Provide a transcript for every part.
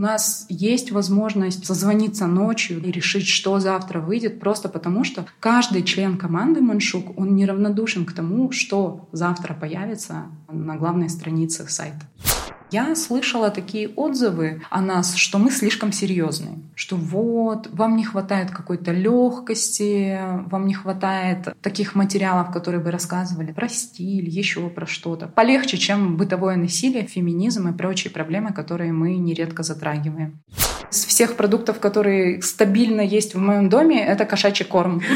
нас есть возможность созвониться ночью и решить, что завтра выйдет, просто потому что каждый член команды Маншук, он неравнодушен к тому, что завтра появится на главной странице сайта. Я слышала такие отзывы о нас, что мы слишком серьезные, что вот, вам не хватает какой-то легкости, вам не хватает таких материалов, которые бы рассказывали про стиль, еще про что-то. Полегче, чем бытовое насилие, феминизм и прочие проблемы, которые мы нередко затрагиваем. Из всех продуктов, которые стабильно есть в моем доме, это кошачий корм.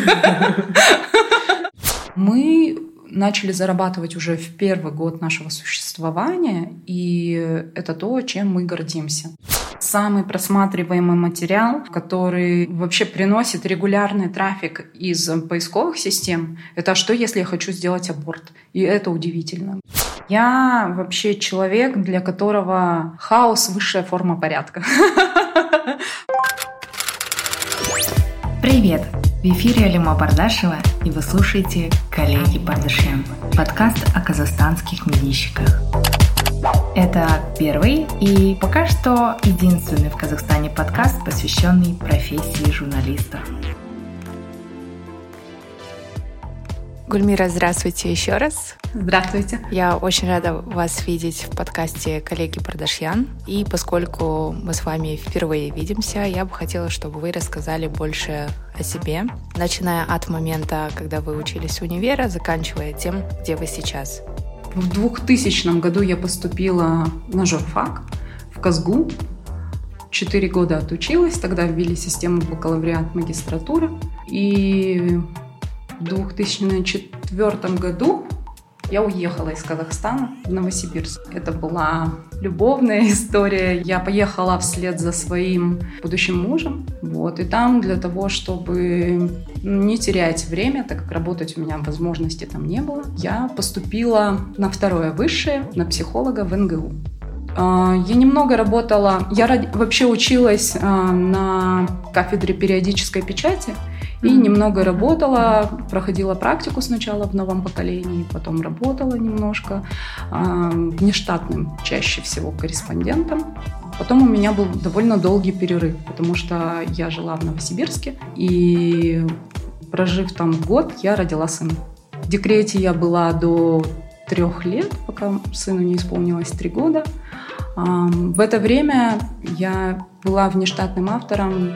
Мы начали зарабатывать уже в первый год нашего существования, и это то, чем мы гордимся. Самый просматриваемый материал, который вообще приносит регулярный трафик из поисковых систем, это «А что, если я хочу сделать аборт? И это удивительно. Я вообще человек, для которого хаос — высшая форма порядка. Привет! В эфире Алима Бардашева, и вы слушаете «Коллеги Бардашем» – подкаст о казахстанских медийщиках. Это первый и пока что единственный в Казахстане подкаст, посвященный профессии журналиста. Гульмира, здравствуйте еще раз. Здравствуйте. Я очень рада вас видеть в подкасте коллеги Продашьян. И поскольку мы с вами впервые видимся, я бы хотела, чтобы вы рассказали больше о себе, начиная от момента, когда вы учились в универа, заканчивая тем, где вы сейчас. В 2000 году я поступила на журфак в Казгу. Четыре года отучилась, тогда ввели систему бакалавриат магистратуры. И 2004 году я уехала из Казахстана в Новосибирск. Это была любовная история. Я поехала вслед за своим будущим мужем. Вот. И там для того, чтобы не терять время, так как работать у меня возможности там не было, я поступила на второе высшее, на психолога в НГУ. А, я немного работала, я вообще училась а, на кафедре периодической печати, и немного работала, проходила практику сначала в новом поколении, потом работала немножко э, внештатным, чаще всего корреспондентом. Потом у меня был довольно долгий перерыв, потому что я жила в Новосибирске, и прожив там год, я родила сына. В декрете я была до трех лет, пока сыну не исполнилось три года. В это время я была внештатным автором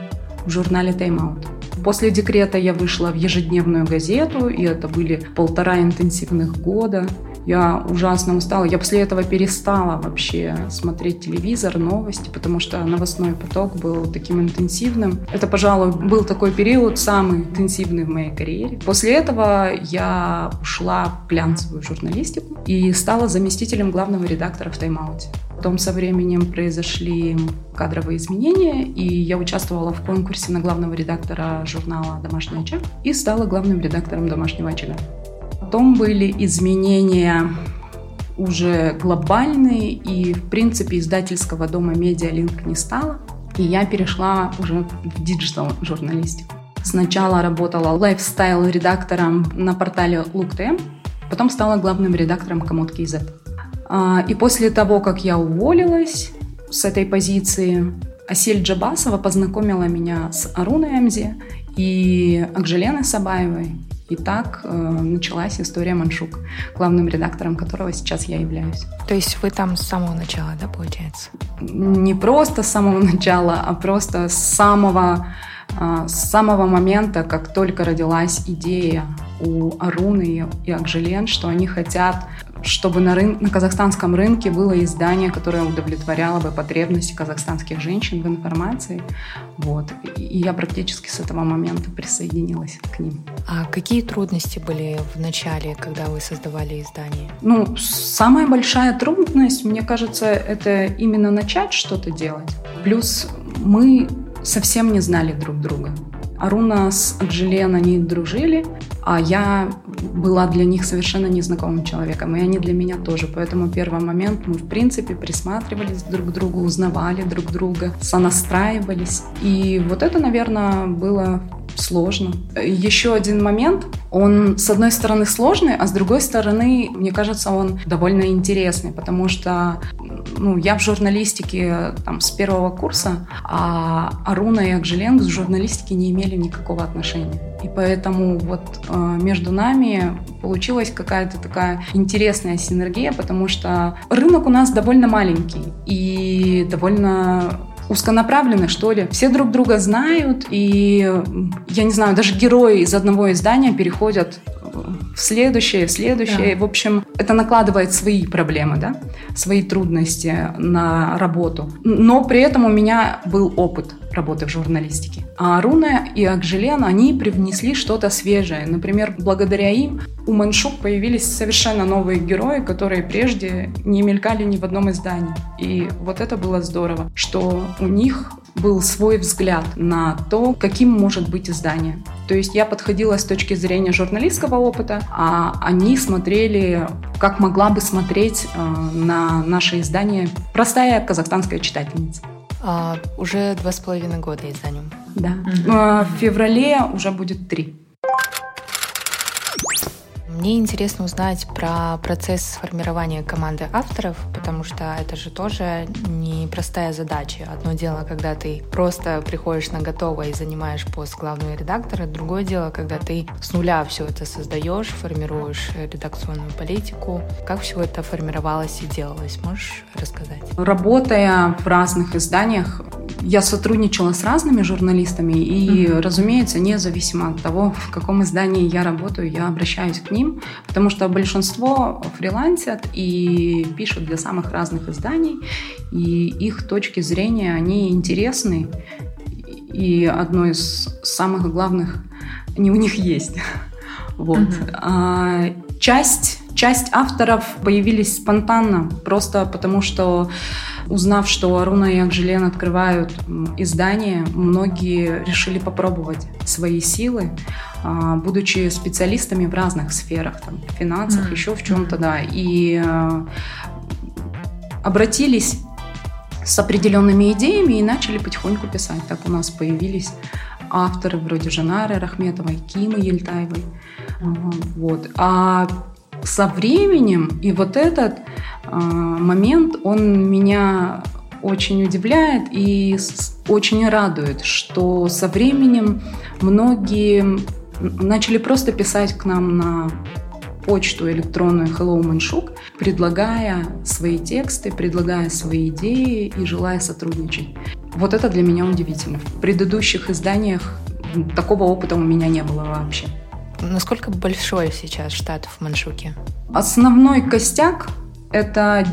в журнале Time Out. После декрета я вышла в ежедневную газету, и это были полтора интенсивных года. Я ужасно устала. Я после этого перестала вообще смотреть телевизор, новости, потому что новостной поток был таким интенсивным. Это, пожалуй, был такой период самый интенсивный в моей карьере. После этого я ушла в глянцевую журналистику и стала заместителем главного редактора в «Тайм-ауте». Потом со временем произошли кадровые изменения, и я участвовала в конкурсе на главного редактора журнала «Домашний очаг» и стала главным редактором «Домашнего очага». Потом были изменения уже глобальные, и, в принципе, издательского дома «Медиалинк» не стало, и я перешла уже в digital -журналистику. Сначала работала lifestyle -редактором на портале Look.tm, потом стала главным редактором. А, и после того, как я уволилась с этой позиции, Асель Джабасова познакомила меня с Аруной Эмзи и Акжеленой Сабаевой. И так э, началась история Маншук, главным редактором которого сейчас я являюсь. То есть вы там с самого начала, да, получается? Не просто с самого начала, а просто с самого, э, с самого момента, как только родилась идея у Аруны и Акжелен, что они хотят чтобы на, рын... на казахстанском рынке было издание, которое удовлетворяло бы потребности казахстанских женщин в информации. Вот. И я практически с этого момента присоединилась к ним. А какие трудности были в начале, когда вы создавали издание? Ну, самая большая трудность, мне кажется, это именно начать что-то делать. Плюс мы совсем не знали друг друга. Аруна с Аджелен, они дружили, а я была для них совершенно незнакомым человеком, и они для меня тоже. Поэтому первый момент мы, в принципе, присматривались друг к другу, узнавали друг друга, сонастраивались. И вот это, наверное, было Сложно. Еще один момент. Он, с одной стороны, сложный, а с другой стороны, мне кажется, он довольно интересный, потому что ну, я в журналистике там, с первого курса, а Аруна и Акжеленг с журналистики не имели никакого отношения. И поэтому вот э, между нами получилась какая-то такая интересная синергия, потому что рынок у нас довольно маленький и довольно узконаправлены, что ли. Все друг друга знают, и, я не знаю, даже герои из одного издания переходят в следующее, в следующее. Да. В общем, это накладывает свои проблемы, да, свои трудности на работу. Но при этом у меня был опыт работы в журналистике. А Руна и Акжелен, они привнесли что-то свежее. Например, благодаря им у Маншук появились совершенно новые герои, которые прежде не мелькали ни в одном издании. И вот это было здорово, что у них был свой взгляд на то, каким может быть издание. То есть я подходила с точки зрения журналистского опыта, а они смотрели, как могла бы смотреть э, на наше издание простая казахстанская читательница. А, уже два с половиной года изданию. Да. Mm-hmm. В феврале уже будет три. Мне интересно узнать про процесс формирования команды авторов, потому что это же тоже непростая задача. Одно дело, когда ты просто приходишь на готовое и занимаешь пост главного редактора, другое дело, когда ты с нуля все это создаешь, формируешь редакционную политику. Как все это формировалось и делалось? Можешь рассказать? Работая в разных изданиях, я сотрудничала с разными журналистами и, mm-hmm. разумеется, независимо от того, в каком издании я работаю, я обращаюсь к ним, потому что большинство фрилансят и пишут для самых разных изданий, и их точки зрения, они интересны, и одно из самых главных, они у них есть. Вот. Mm-hmm. А, часть, часть авторов появились спонтанно, просто потому что Узнав, что Аруна и Акжелен открывают издание, многие решили попробовать свои силы, а, будучи специалистами в разных сферах, там, в финансах, mm-hmm. еще в чем-то, да, и а, обратились с определенными идеями и начали потихоньку писать. Так у нас появились авторы вроде Жанары Рахметовой, Кимы Ельтаевой. Вот. А со временем, и вот этот э, момент, он меня очень удивляет и очень радует, что со временем многие начали просто писать к нам на почту электронную Hello Manshuk, предлагая свои тексты, предлагая свои идеи и желая сотрудничать. Вот это для меня удивительно. В предыдущих изданиях такого опыта у меня не было вообще. Насколько большой сейчас штат в Маншуке? Основной костяк – это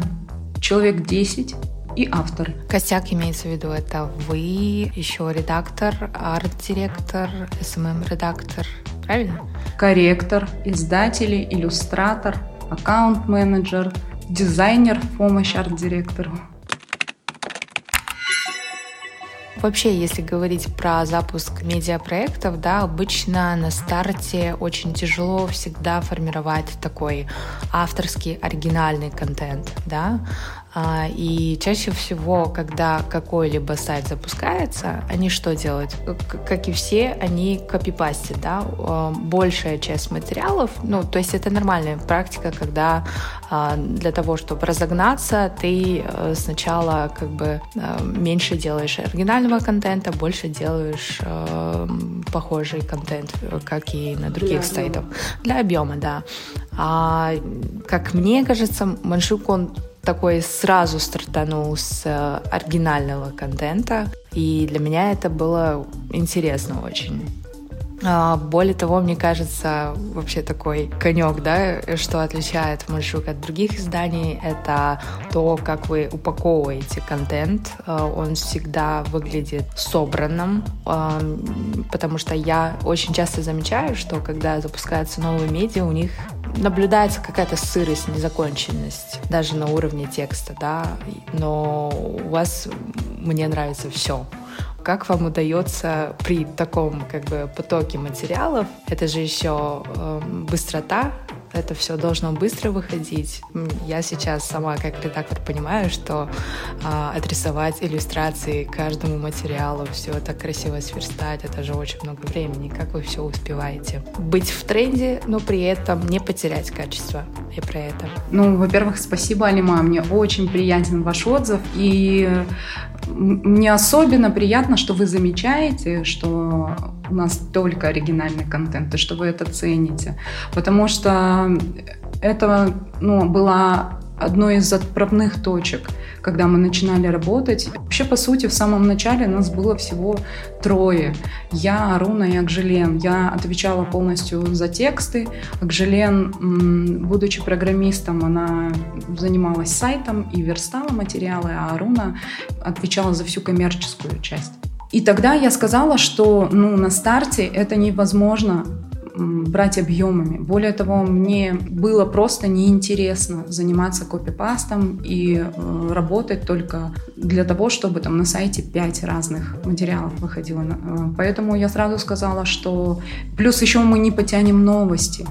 человек 10 и автор. Костяк имеется в виду это вы, еще редактор, арт-директор, SMM -редактор, правильно? Корректор, издатели, иллюстратор, аккаунт-менеджер, дизайнер в помощь арт-директору. Вообще, если говорить про запуск медиапроектов, да, обычно на старте очень тяжело всегда формировать такой авторский оригинальный контент, да, и чаще всего, когда какой-либо сайт запускается, они что делают? Как и все, они копипастят, да, а, большая часть материалов, ну, то есть это нормальная практика, когда а, для того, чтобы разогнаться, ты э, сначала как бы э, меньше делаешь оригинального контента, больше делаешь э, похожий контент, как и на других для сайтах. Объема. Для объема, да. А, как мне кажется, Маншук, он такой сразу стартанул с э, оригинального контента, и для меня это было интересно очень. А, более того, мне кажется, вообще такой конек, да, что отличает Маншук от других изданий, это то, как вы упаковываете контент. А, он всегда выглядит собранным, а, потому что я очень часто замечаю, что когда запускаются новые медиа, у них наблюдается какая-то сырость, незаконченность, даже на уровне текста, да, но у вас мне нравится все. Как вам удается при таком как бы потоке материалов, это же еще э, быстрота это все должно быстро выходить. Я сейчас сама как редактор понимаю, что а, отрисовать иллюстрации каждому материалу, все это красиво сверстать, это же очень много времени. Как вы все успеваете? Быть в тренде, но при этом не потерять качество. И про это. Ну, во-первых, спасибо, Алима. Мне очень приятен ваш отзыв. И мне особенно приятно, что вы замечаете, что у нас только оригинальный контент, и что вы это цените. Потому что это ну, была одной из отправных точек, когда мы начинали работать. Вообще, по сути, в самом начале нас было всего трое. Я, Аруна и Акжелен. Я отвечала полностью за тексты. Акжелен, будучи программистом, она занималась сайтом и верстала материалы, а Аруна отвечала за всю коммерческую часть. И тогда я сказала, что ну, на старте это невозможно брать объемами. Более того, мне было просто неинтересно заниматься копипастом и э, работать только для того, чтобы там на сайте 5 разных материалов выходило. Э, поэтому я сразу сказала, что плюс еще мы не потянем новости.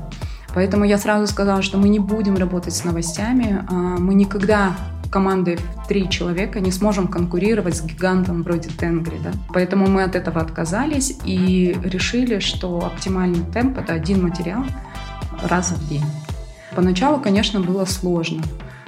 Поэтому я сразу сказала, что мы не будем работать с новостями, а мы никогда командой в три человека не сможем конкурировать с гигантом вроде Тенгри. Да? Поэтому мы от этого отказались и решили, что оптимальный темп – это один материал раз в день. Поначалу, конечно, было сложно,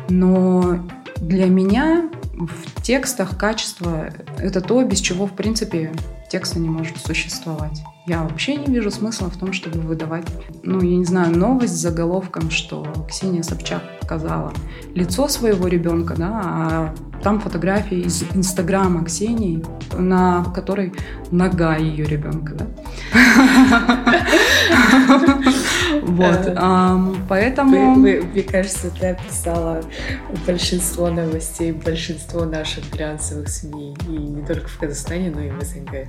но для меня в текстах качество – это то, без чего, в принципе, текста не может существовать. Я вообще не вижу смысла в том, чтобы выдавать, ну, я не знаю, новость с заголовком, что Ксения Собчак показала лицо своего ребенка, да, а там фотографии из Инстаграма Ксении, на которой нога ее ребенка, да. Вот, поэтому... Мне кажется, ты описала большинство новостей, большинство наших глянцевых СМИ, и не только в Казахстане, но и в СНГ.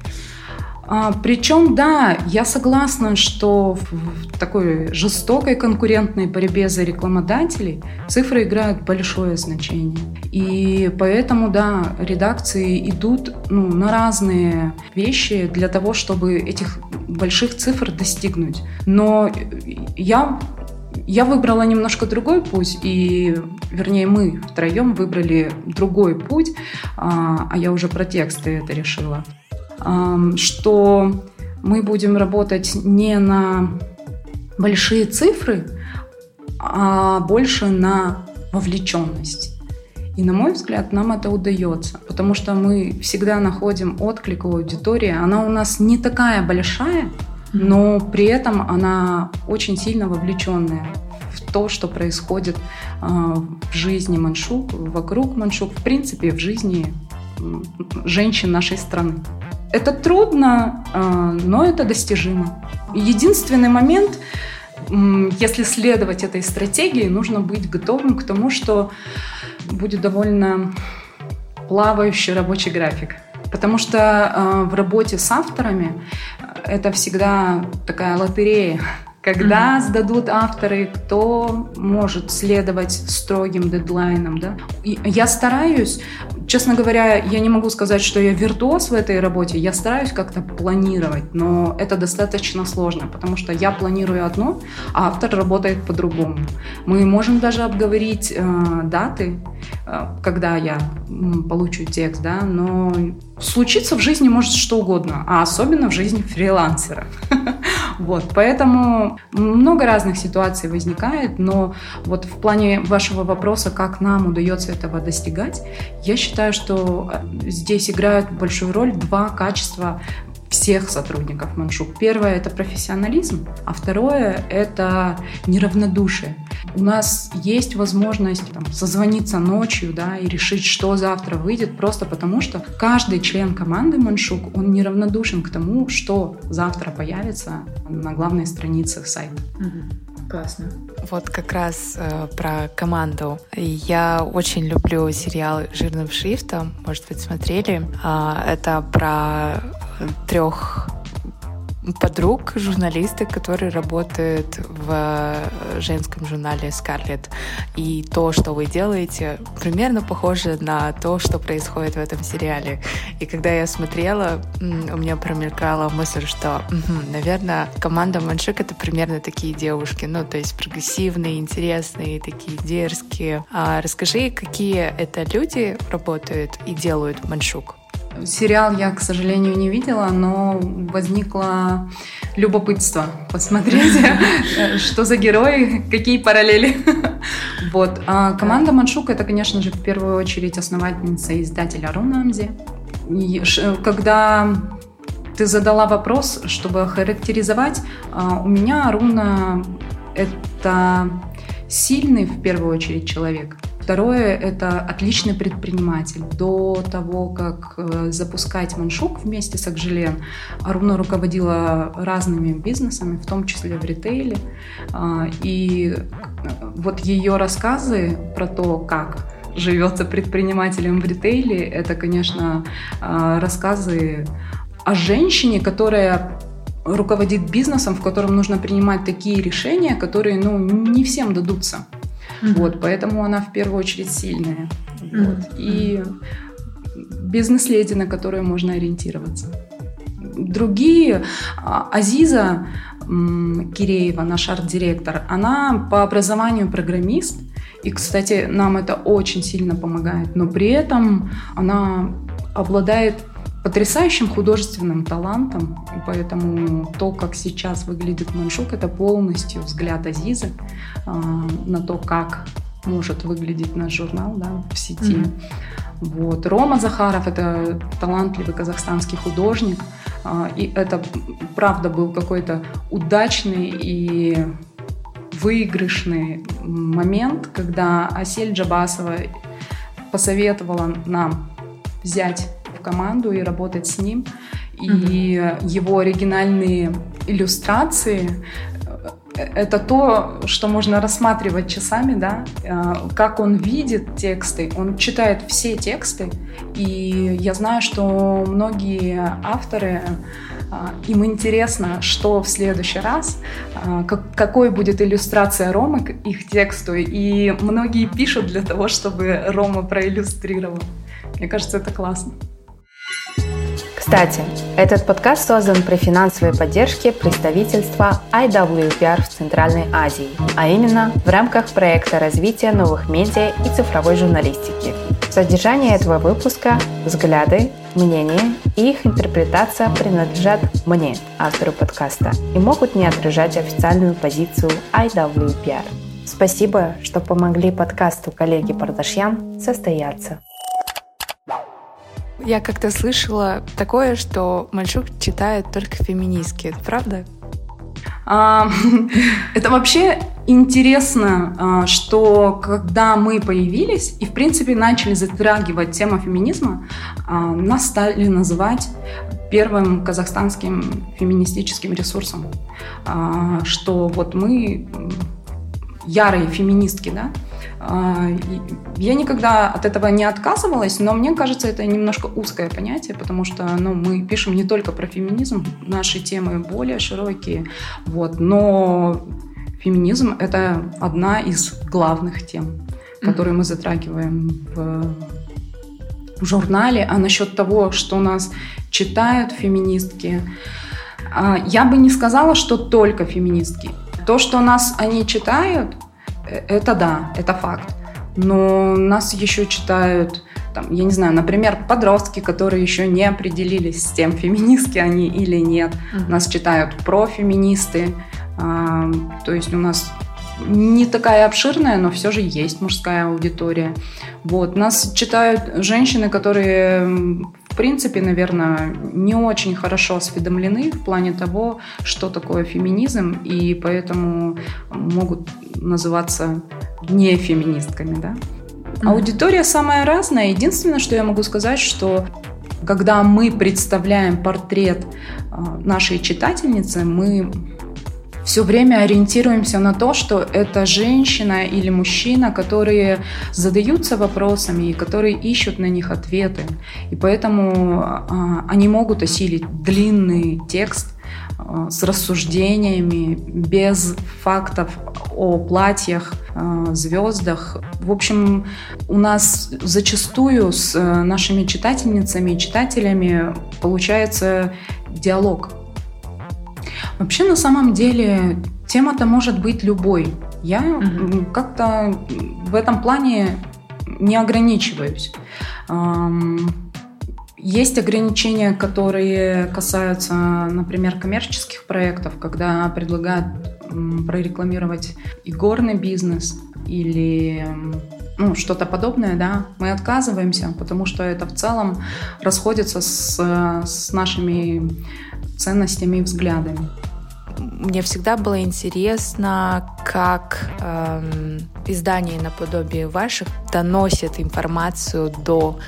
А, причем, да, я согласна, что в такой жестокой конкурентной борьбе за рекламодателей цифры играют большое значение. И поэтому, да, редакции идут ну, на разные вещи для того, чтобы этих больших цифр достигнуть. Но я я выбрала немножко другой путь, и, вернее, мы втроем выбрали другой путь, а, а я уже про тексты это решила что мы будем работать не на большие цифры, а больше на вовлеченность. И, на мой взгляд, нам это удается, потому что мы всегда находим отклик у аудитории. Она у нас не такая большая, но при этом она очень сильно вовлеченная в то, что происходит а, в жизни Маншук, вокруг Маншук, в принципе, в жизни женщин нашей страны. Это трудно, а, но это достижимо. Единственный момент, если следовать этой стратегии, нужно быть готовым к тому, что будет довольно плавающий рабочий график. Потому что а, в работе с авторами это всегда такая лотерея. Когда mm-hmm. сдадут авторы, кто может следовать строгим дедлайнам, да? И я стараюсь, честно говоря, я не могу сказать, что я виртуоз в этой работе, я стараюсь как-то планировать, но это достаточно сложно, потому что я планирую одно, а автор работает по-другому. Мы можем даже обговорить э, даты, э, когда я получу текст, да, но случиться в жизни может что угодно, а особенно в жизни фрилансера. Вот, поэтому много разных ситуаций возникает, но вот в плане вашего вопроса, как нам удается этого достигать, я считаю, что э, здесь играют большую роль два качества всех сотрудников Маншук. Первое – это профессионализм, а второе – это неравнодушие. У нас есть возможность там, созвониться ночью да, и решить, что завтра выйдет, просто потому что каждый член команды Маншук, он неравнодушен к тому, что завтра появится на главной странице сайта. Классно. Вот как раз э, про команду. Я очень люблю сериал «Жирным шрифтом». Может быть, смотрели. Э, это про трех подруг, журналисток, которые работают в э, женском журнале Scarlet. И то, что вы делаете, примерно похоже на то, что происходит в этом сериале. И когда я смотрела, у меня промелькала мысль, что, угу, наверное, команда Маншик — это примерно такие девушки. Ну, то есть прогрессивные, интересные, такие дерзкие. А расскажи, какие это люди работают и делают Маншук? Сериал я, к сожалению, не видела, но возникло любопытство посмотреть, что за герои, какие параллели. Вот. А команда Маншук — это, конечно же, в первую очередь основательница издателя Рунамзи. Когда ты задала вопрос, чтобы характеризовать, а, у меня Руна — это сильный, в первую очередь, человек — Второе – это отличный предприниматель. До того, как э, запускать Маншук вместе с Акжелен, Аруна руководила разными бизнесами, в том числе в ритейле. А, и э, вот ее рассказы про то, как живется предпринимателем в ритейле, это, конечно, а, рассказы о женщине, которая руководит бизнесом, в котором нужно принимать такие решения, которые ну, не всем дадутся. Mm-hmm. Вот, поэтому она в первую очередь сильная. Mm-hmm. Вот, и бизнес-леди, на которую можно ориентироваться. Другие, а, Азиза Киреева, наш арт-директор, она по образованию программист, и, кстати, нам это очень сильно помогает, но при этом она обладает потрясающим художественным талантом, и поэтому то, как сейчас выглядит Маншук, это полностью взгляд Азизы э, на то, как может выглядеть наш журнал да, в сети. Mm-hmm. Вот. Рома Захаров – это талантливый казахстанский художник, э, и это, правда, был какой-то удачный и выигрышный момент, когда Асель Джабасова посоветовала нам взять команду и работать с ним. И mm-hmm. его оригинальные иллюстрации э, это то, что можно рассматривать часами, да, э, как он видит тексты, он читает все тексты, и я знаю, что многие авторы, э, им интересно, что в следующий раз, какой будет иллюстрация Ромы к их тексту, и многие пишут для того, чтобы Рома проиллюстрировал. Мне кажется, это классно. Кстати, этот подкаст создан при финансовой поддержке представительства IWPR в Центральной Азии, а именно в рамках проекта развития новых медиа и цифровой журналистики. Содержание этого выпуска, взгляды, мнения и их интерпретация принадлежат мне, автору подкаста, и могут не отражать официальную позицию IWPR. Спасибо, что помогли подкасту коллеги Пардашьян состояться. Я как-то слышала такое, что Мальчук читает только феминистки. Это правда? А, это вообще интересно, а, что когда мы появились и, в принципе, начали затрагивать тему феминизма, а, нас стали называть первым казахстанским феминистическим ресурсом. Что вот мы ярые феминистки, да, а, я никогда от этого не отказывалась, но мне кажется, это немножко узкое понятие, потому что ну, мы пишем не только про феминизм, наши темы более широкие, вот, но феминизм — это одна из главных тем, которые мы затрагиваем в, в журнале. А насчет того, что нас читают феминистки, а, я бы не сказала, что только феминистки. То, что нас они читают — это да, это факт. Но нас еще читают, там, я не знаю, например, подростки, которые еще не определились с тем, феминистки они или нет. Mm-hmm. Нас читают профеминисты. А, то есть у нас не такая обширная, но все же есть мужская аудитория. Вот. Нас читают женщины, которые принципе, наверное, не очень хорошо осведомлены в плане того, что такое феминизм, и поэтому могут называться не феминистками, да. Аудитория самая разная. Единственное, что я могу сказать, что когда мы представляем портрет а, нашей читательницы, мы все время ориентируемся на то, что это женщина или мужчина, которые задаются вопросами и которые ищут на них ответы. И поэтому а, они могут осилить длинный текст, э, с рассуждениями, без фактов о платьях, э, звездах. В общем, у нас зачастую с нашими читательницами и читателями получается диалог. Вообще, на самом деле, тема-то может быть любой. Я угу. как-то в этом плане не ограничиваюсь. Есть ограничения, которые касаются, например, коммерческих проектов, когда предлагают прорекламировать игорный бизнес или ну, что-то подобное, да, мы отказываемся, потому что это в целом расходится с, с нашими ценностями и взглядами. Мне всегда было интересно, как эм, издания наподобие ваших доносят информацию до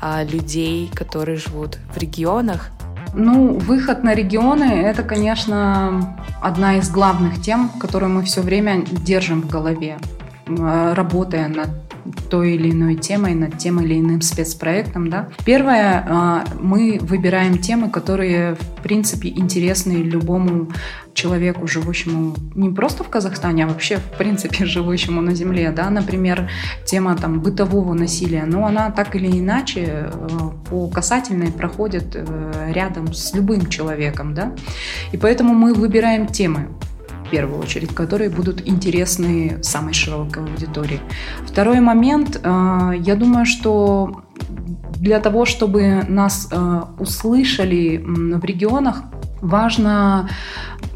э, людей, которые живут в регионах. Ну, выход на регионы – это, конечно, одна из главных тем, которую мы все время держим в голове, работая над той или иной темой, над тем или иным спецпроектом. Да? Первое, а, мы выбираем темы, которые, в принципе, интересны любому человеку, живущему не просто в Казахстане, а вообще, в принципе, живущему на Земле. Да? Например, тема там, бытового насилия, но она так или иначе э, по касательной проходит э, рядом с любым человеком. Да? И поэтому мы выбираем темы в первую очередь, которые будут интересны самой широкой аудитории. Второй момент, э, я думаю, что для того, чтобы нас э, услышали в регионах, важно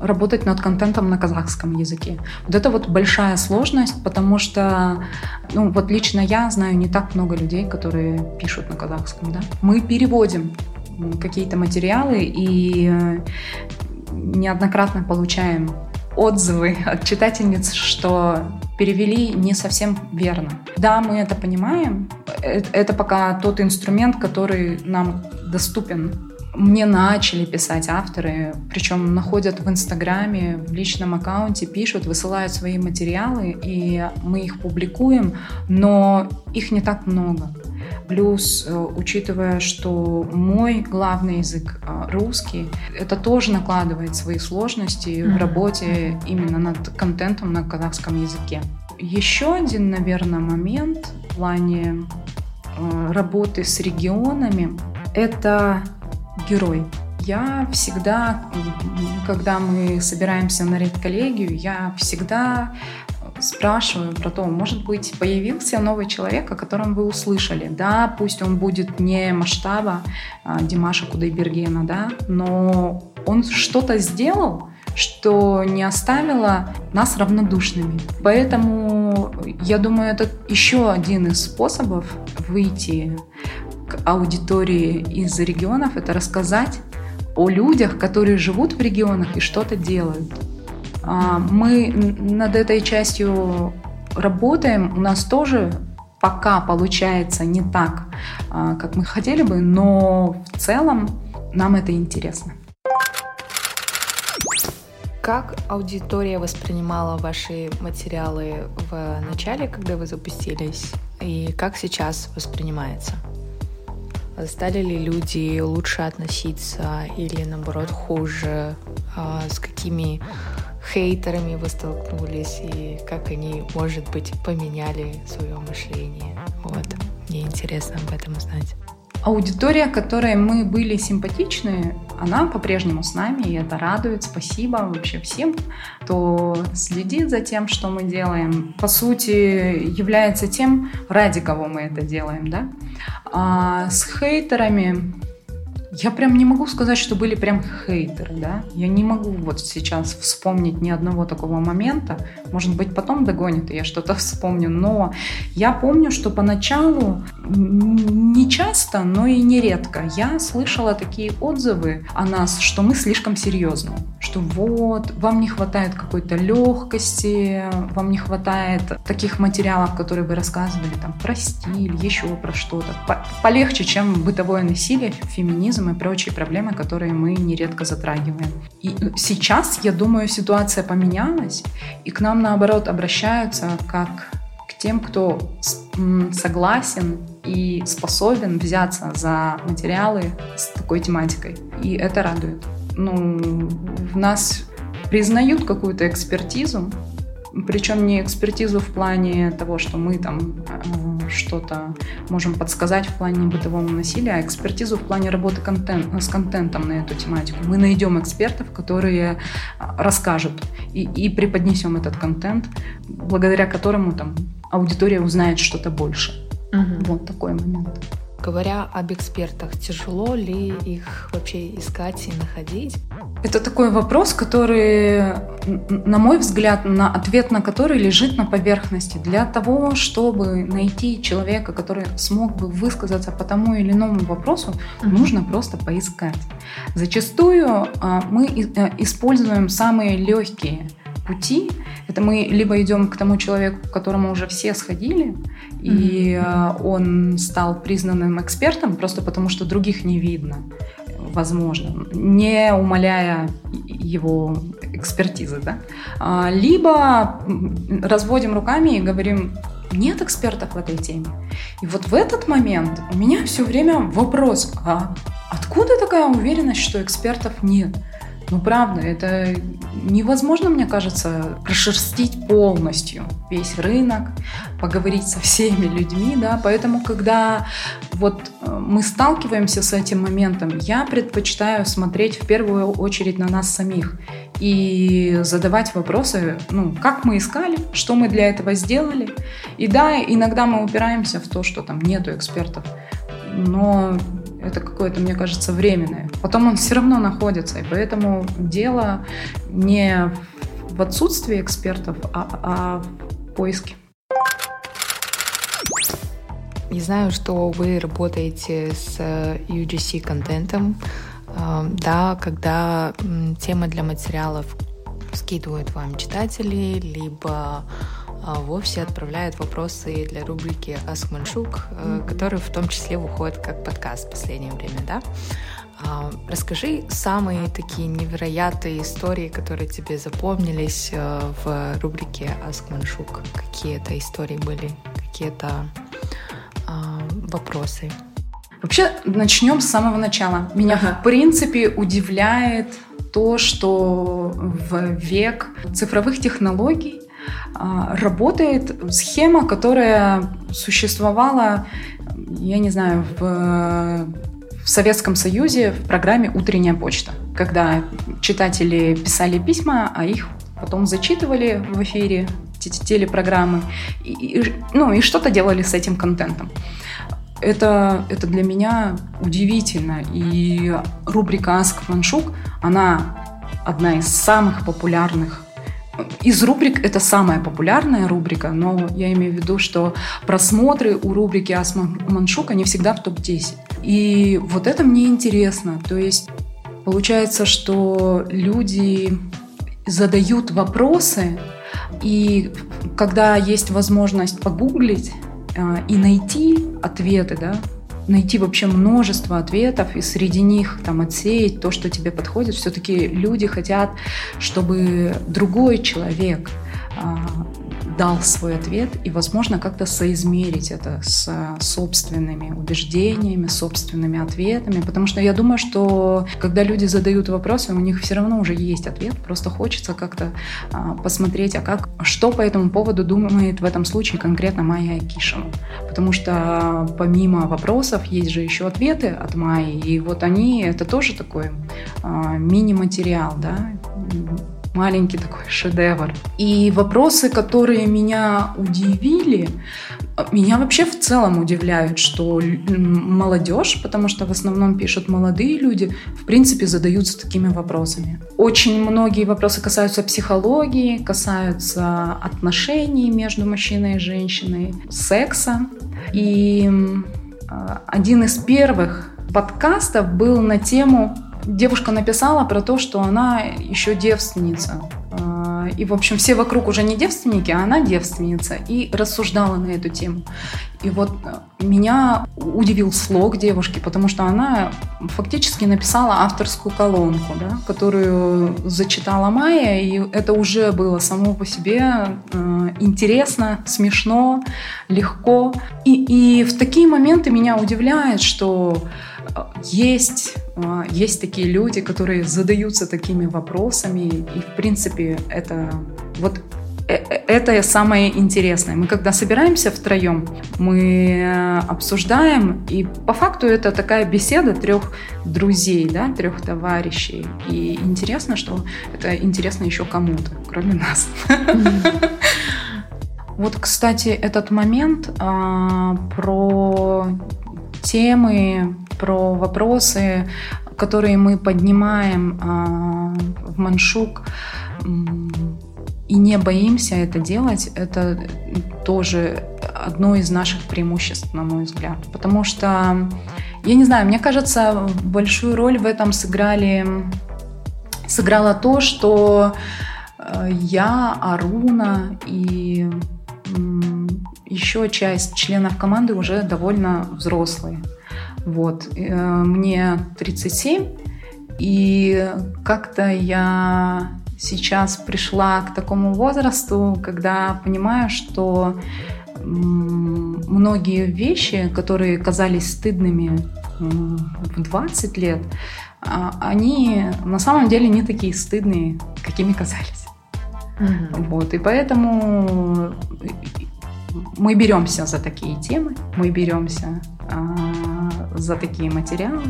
работать над контентом на казахском языке. Вот это вот большая сложность, потому что, ну вот лично я знаю не так много людей, которые пишут на казахском, да. Мы переводим какие-то материалы и э, неоднократно получаем отзывы от читательниц, что перевели не совсем верно. Да, мы это понимаем. Э, это пока тот инструмент, который нам доступен. Мне начали писать авторы, причем находят в Инстаграме, в личном аккаунте, пишут, высылают свои материалы, и мы их публикуем, но их не так много. Плюс, э, учитывая, что мой главный язык э, русский, это тоже накладывает свои сложности mm-hmm. в работе именно над контентом на казахском языке. Еще один, наверное, момент в плане э, работы с регионами – это герой. Я всегда, когда мы собираемся на редколлегию, я всегда спрашиваю про то, может быть, появился новый человек, о котором вы услышали. Да, пусть он будет не масштаба а, Димаша Кудайбергена, да, но он что-то сделал, что не оставило нас равнодушными. Поэтому я думаю, это еще один из способов выйти к аудитории из регионов, это рассказать о людях, которые живут в регионах и что-то делают. А, мы над этой частью работаем. У нас тоже пока получается не так, а, как мы хотели бы, но в целом нам это интересно. Как аудитория воспринимала ваши материалы в начале, когда вы запустились, и как сейчас воспринимается? Стали ли люди лучше относиться или наоборот хуже? А, с какими хейтерами вы столкнулись и как они, может быть, поменяли свое мышление. Вот, мне интересно об этом узнать. Аудитория, которой мы были симпатичны, она по-прежнему с нами, и это радует. Спасибо вообще всем, кто следит за тем, что мы делаем. По сути, является тем, ради кого мы это делаем. Да? А с хейтерами я прям не могу сказать, что были прям хейтеры, да. Я не могу вот сейчас вспомнить ни одного такого момента. Может быть, потом догонит, и я что-то вспомню. Но я помню, что поначалу не часто, но и нередко я слышала такие отзывы о нас, что мы слишком серьезны. Что вот, вам не хватает какой-то легкости, вам не хватает таких материалов, которые вы рассказывали там про стиль, еще про что-то. Полегче, чем бытовое насилие, феминизм и прочие проблемы, которые мы нередко затрагиваем. И сейчас, я думаю, ситуация поменялась, и к нам, наоборот, обращаются как к тем, кто согласен и способен взяться за материалы с такой тематикой. И это радует. ну, в нас признают какую-то экспертизу, причем не экспертизу в плане того, что мы там э, что-то можем подсказать в плане бытового насилия, а экспертизу в плане работы контент, с контентом на эту тематику. Мы найдем экспертов, которые расскажут и, и преподнесем этот контент, благодаря которому там аудитория узнает что-то больше. Угу. Вот такой момент. Говоря об экспертах, тяжело ли их вообще искать и находить? Это такой вопрос, который, на мой взгляд, на ответ на который лежит на поверхности. Для того, чтобы найти человека, который смог бы высказаться по тому или иному вопросу, uh-huh. нужно просто поискать. Зачастую а, мы э, используем самые легкие пути. Это мы либо идем к тому человеку, к которому уже все сходили, и mm-hmm. он стал признанным экспертом просто потому, что других не видно, возможно, не умаляя его экспертизы, да. А, либо разводим руками и говорим, нет экспертов в этой теме. И вот в этот момент у меня все время вопрос, а откуда такая уверенность, что экспертов нет? Ну, правда, это невозможно, мне кажется, прошерстить полностью весь рынок, поговорить со всеми людьми, да, поэтому, когда вот э, мы сталкиваемся с этим моментом, я предпочитаю смотреть в первую очередь на нас самих и задавать вопросы, ну, как мы искали, что мы для этого сделали. И да, иногда мы упираемся в то, что там нету экспертов, но это какое-то, мне кажется, временное. Потом он все равно находится, и поэтому дело не в отсутствии экспертов, а, а в поиске. Я знаю, что вы работаете с UGC-контентом, э, да, когда темы для материалов скидывают вам читатели, либо вовсе отправляют вопросы для рубрики Ask Manshuk, mm-hmm. который в том числе выходит как подкаст в последнее время, да? А, расскажи самые такие невероятные истории, которые тебе запомнились э, в рубрике Ask Manshuk. Какие это истории были, какие-то вопросы? Вообще, начнем с самого начала. Меня, ага. в принципе, удивляет то, что в век цифровых технологий а, работает схема, которая существовала, я не знаю, в, в Советском Союзе в программе «Утренняя почта», когда читатели писали письма, а их потом зачитывали в эфире телепрограммы, и, и, ну и что-то делали с этим контентом. Это, это для меня удивительно. И рубрика «Ask Маншук», она одна из самых популярных из рубрик это самая популярная рубрика, но я имею в виду, что просмотры у рубрики Асма Маншук, они всегда в топ-10. И вот это мне интересно. То есть получается, что люди задают вопросы, и когда есть возможность погуглить э, и найти ответы, да, найти вообще множество ответов и среди них там отсеять то, что тебе подходит. Все-таки люди хотят, чтобы другой человек а, дал свой ответ и, возможно, как-то соизмерить это с собственными убеждениями, собственными ответами, потому что я думаю, что когда люди задают вопросы, у них все равно уже есть ответ, просто хочется как-то а, посмотреть, а как, что по этому поводу думает в этом случае конкретно Майя Акишева, потому что помимо вопросов есть же еще ответы от Майи, и вот они, это тоже такой а, мини-материал, да, маленький такой шедевр. И вопросы, которые меня удивили, меня вообще в целом удивляют, что молодежь, потому что в основном пишут молодые люди, в принципе задаются такими вопросами. Очень многие вопросы касаются психологии, касаются отношений между мужчиной и женщиной, секса. И а, один из первых подкастов был на тему девушка написала про то, что она еще девственница. А, и, в общем, все вокруг уже не девственники, а она девственница. И рассуждала на эту тему. И вот э, меня удивил слог девушки, потому что она фактически написала авторскую колонку, да, которую зачитала Майя, и это уже было само по себе э, интересно, смешно, легко. И, и в такие моменты меня удивляет, что есть, есть такие люди, которые задаются такими вопросами, и в принципе это вот Э, э, это самое интересное. Мы когда собираемся втроем, мы обсуждаем, и по факту это такая беседа трех друзей, да, трех товарищей. И интересно, что это интересно еще кому-то, кроме нас. Вот, кстати, этот момент а, про темы, про вопросы, которые мы поднимаем а, в Маншук, и не боимся это делать, это тоже одно из наших преимуществ, на мой взгляд. Потому что, я не знаю, мне кажется, большую роль в этом сыграли, сыграло то, что э, я, Аруна и еще часть членов команды уже довольно взрослые. Вот. Э, мне 37, и как-то я сейчас пришла к такому возрасту, когда понимаю, что многие вещи, которые казались стыдными в 20 лет, а, они на самом деле не такие стыдные, какими казались. Mm-hmm. Вот, и поэтому мы беремся за такие темы, мы беремся а, за такие материалы,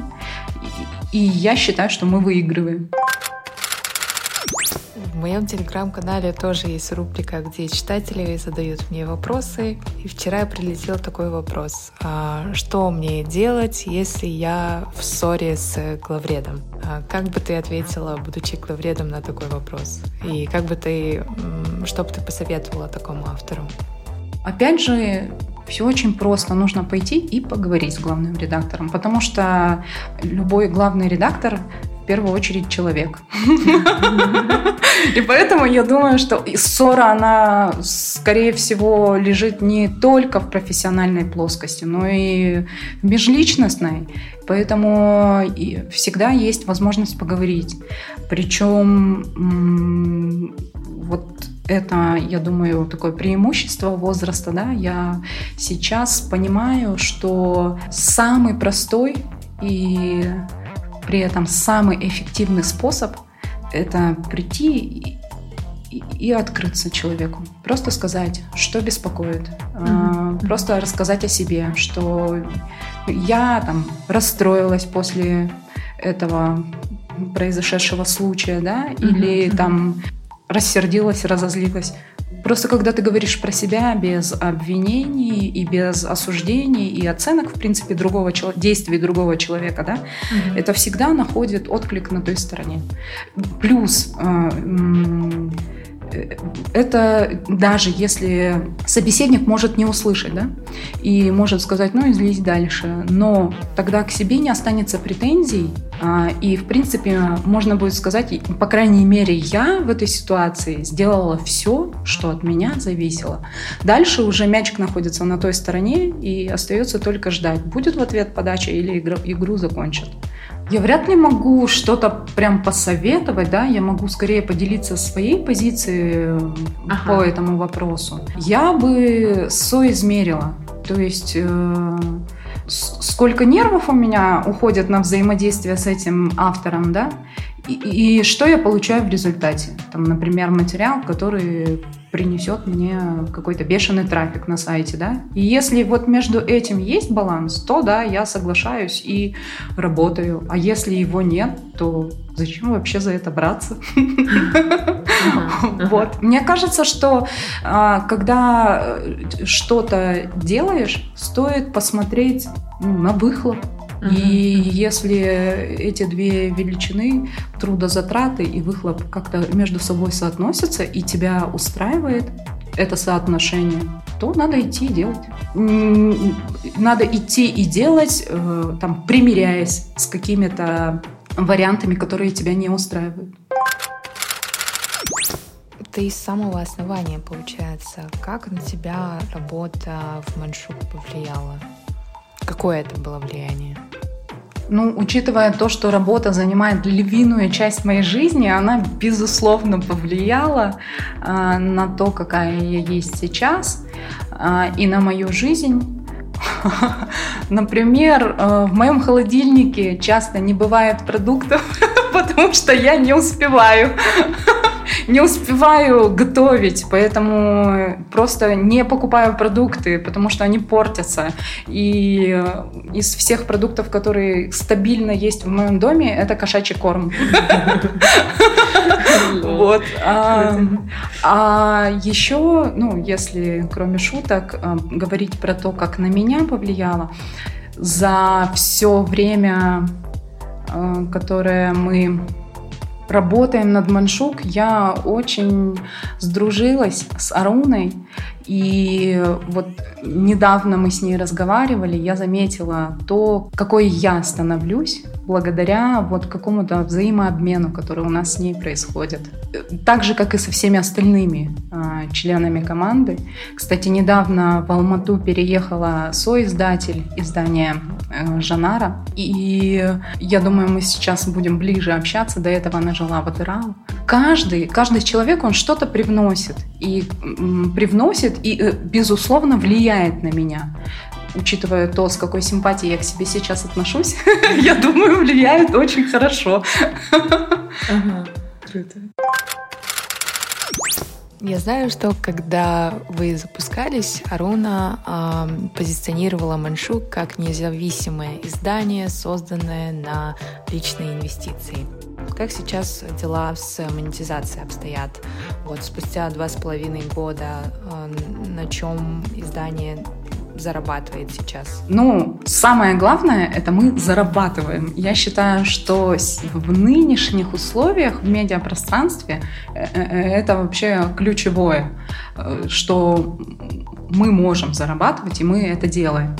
и, и я считаю, что мы выигрываем. В моем телеграм-канале тоже есть рубрика, где читатели задают мне вопросы. И вчера прилетел такой вопрос. А, что мне делать, если я в ссоре с главредом? А как бы ты ответила, будучи главредом, на такой вопрос? И как бы ты, что бы ты посоветовала такому автору? Опять же, все очень просто. Нужно пойти и поговорить с главным редактором, потому что любой главный редактор в первую очередь человек. И поэтому я думаю, что ссора, она, скорее всего, лежит не только в профессиональной плоскости, но и в межличностной. Поэтому всегда есть возможность поговорить. Причем вот это, я думаю, такое преимущество возраста, да, я сейчас понимаю, что самый простой и при этом самый эффективный способ – это прийти и, открыться человеку. Просто сказать, что беспокоит. Mm-hmm. Просто рассказать о себе, что я там расстроилась после этого произошедшего случая, да, mm-hmm. или там рассердилась, разозлилась. Просто когда ты говоришь про себя без обвинений и без осуждений и оценок, в принципе, другого действий другого человека, да, mm-hmm. это всегда находит отклик на той стороне. Плюс э, это даже если собеседник может не услышать, да, и может сказать, ну, излись дальше, но тогда к себе не останется претензий, а, и, в принципе, можно будет сказать, по крайней мере, я в этой ситуации сделала все, что от меня зависело. Дальше уже мячик находится на той стороне, и остается только ждать, будет в ответ подача или игру, закончат. Я вряд ли могу что-то прям посоветовать, да, я могу скорее поделиться своей позицией ага. по этому вопросу. Я бы соизмерила, то есть э, сколько нервов у меня уходит на взаимодействие с этим автором, да, и, и что я получаю в результате. Там, например, материал, который принесет мне какой-то бешеный трафик на сайте, да. И если вот между этим есть баланс, то да, я соглашаюсь и работаю. А если его нет, то зачем вообще за это браться? Вот. Мне кажется, что а, когда э, что-то делаешь, стоит посмотреть ну, на выхлоп, и если эти две величины, трудозатраты и выхлоп как-то между собой соотносятся, и тебя устраивает это соотношение, то надо идти и делать. Надо идти и делать, э, там, примиряясь с какими-то вариантами, которые тебя не устраивают. Ты с самого основания, получается. Как на тебя работа в Маншук повлияла? Какое это было влияние? Ну, учитывая то, что работа занимает львиную часть моей жизни, она, безусловно, повлияла э, на то, какая я есть сейчас, э, и на мою жизнь. Например, э, в моем холодильнике часто не бывает продуктов, потому что я не успеваю не успеваю готовить, поэтому просто не покупаю продукты, потому что они портятся. И из всех продуктов, которые стабильно есть в моем доме, это кошачий корм. Вот. А, а еще, ну, если кроме шуток а, говорить про то, как на меня повлияло, за все время, а, которое мы работаем над Маншук, я очень сдружилась с Аруной. И вот недавно мы с ней разговаривали, я заметила то, какой я становлюсь благодаря вот какому-то взаимообмену, который у нас с ней происходит. Так же, как и со всеми остальными э, членами команды. Кстати, недавно в Алмату переехала соиздатель издания э, Жанара. И я думаю, мы сейчас будем ближе общаться. До этого она жила в Атырау. Каждый, каждый человек, он что-то привносит. И привносит и, э, безусловно, влияет на меня учитывая то, с какой симпатией я к себе сейчас отношусь, я думаю, влияет очень хорошо. Ага, круто. Я знаю, что когда вы запускались, Аруна э, позиционировала Маншук как независимое издание, созданное на личные инвестиции. Как сейчас дела с монетизацией обстоят? Вот спустя два с половиной года э, на чем издание зарабатывает сейчас? Ну, самое главное, это мы зарабатываем. Я считаю, что в нынешних условиях в медиапространстве э, э, это вообще ключевое, что мы можем зарабатывать, и мы это делаем.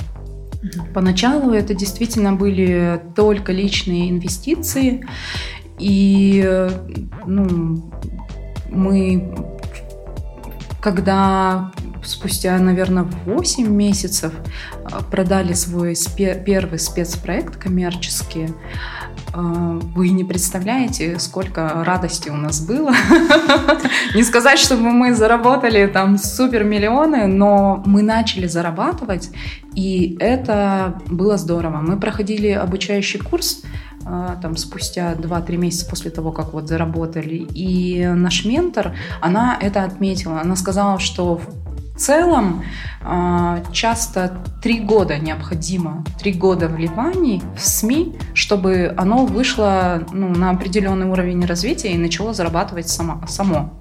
Поначалу это действительно были только личные инвестиции, и ну, мы, когда спустя, наверное, 8 месяцев а, продали свой спе- первый спецпроект коммерческий. А, вы не представляете, сколько радости у нас было. Не сказать, чтобы мы заработали там супер миллионы, но мы начали зарабатывать, и это было здорово. Мы проходили обучающий курс там спустя 2-3 месяца после того, как вот заработали. И наш ментор, она это отметила. Она сказала, что в целом а, часто три года необходимо, три года вливаний в СМИ, чтобы оно вышло ну, на определенный уровень развития и начало зарабатывать само. само.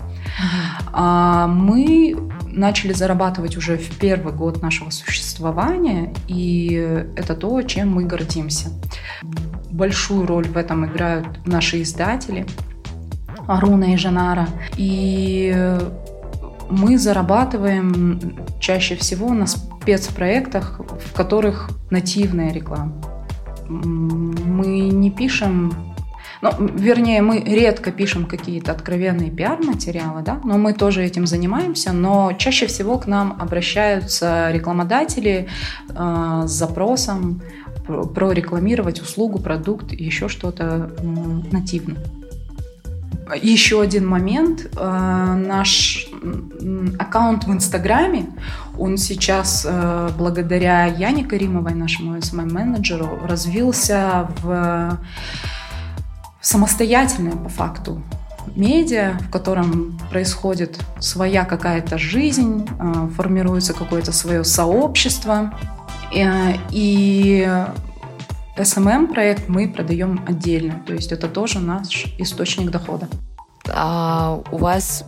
А мы начали зарабатывать уже в первый год нашего существования, и это то, чем мы гордимся. Большую роль в этом играют наши издатели, Аруна и Жанара. И мы зарабатываем чаще всего на спецпроектах, в которых нативная реклама. Мы не пишем ну, вернее, мы редко пишем какие-то откровенные пиар-материалы, да, но мы тоже этим занимаемся, но чаще всего к нам обращаются рекламодатели э, с запросом прорекламировать услугу, продукт, еще что-то нативно. Еще один момент. Э, наш аккаунт в Инстаграме, он сейчас, э, благодаря Яне Каримовой, нашему SMM-менеджеру, развился в самостоятельное по факту медиа, в котором происходит своя какая-то жизнь, э, формируется какое-то свое сообщество. И SMM проект мы продаем отдельно, то есть это тоже наш источник дохода. А у вас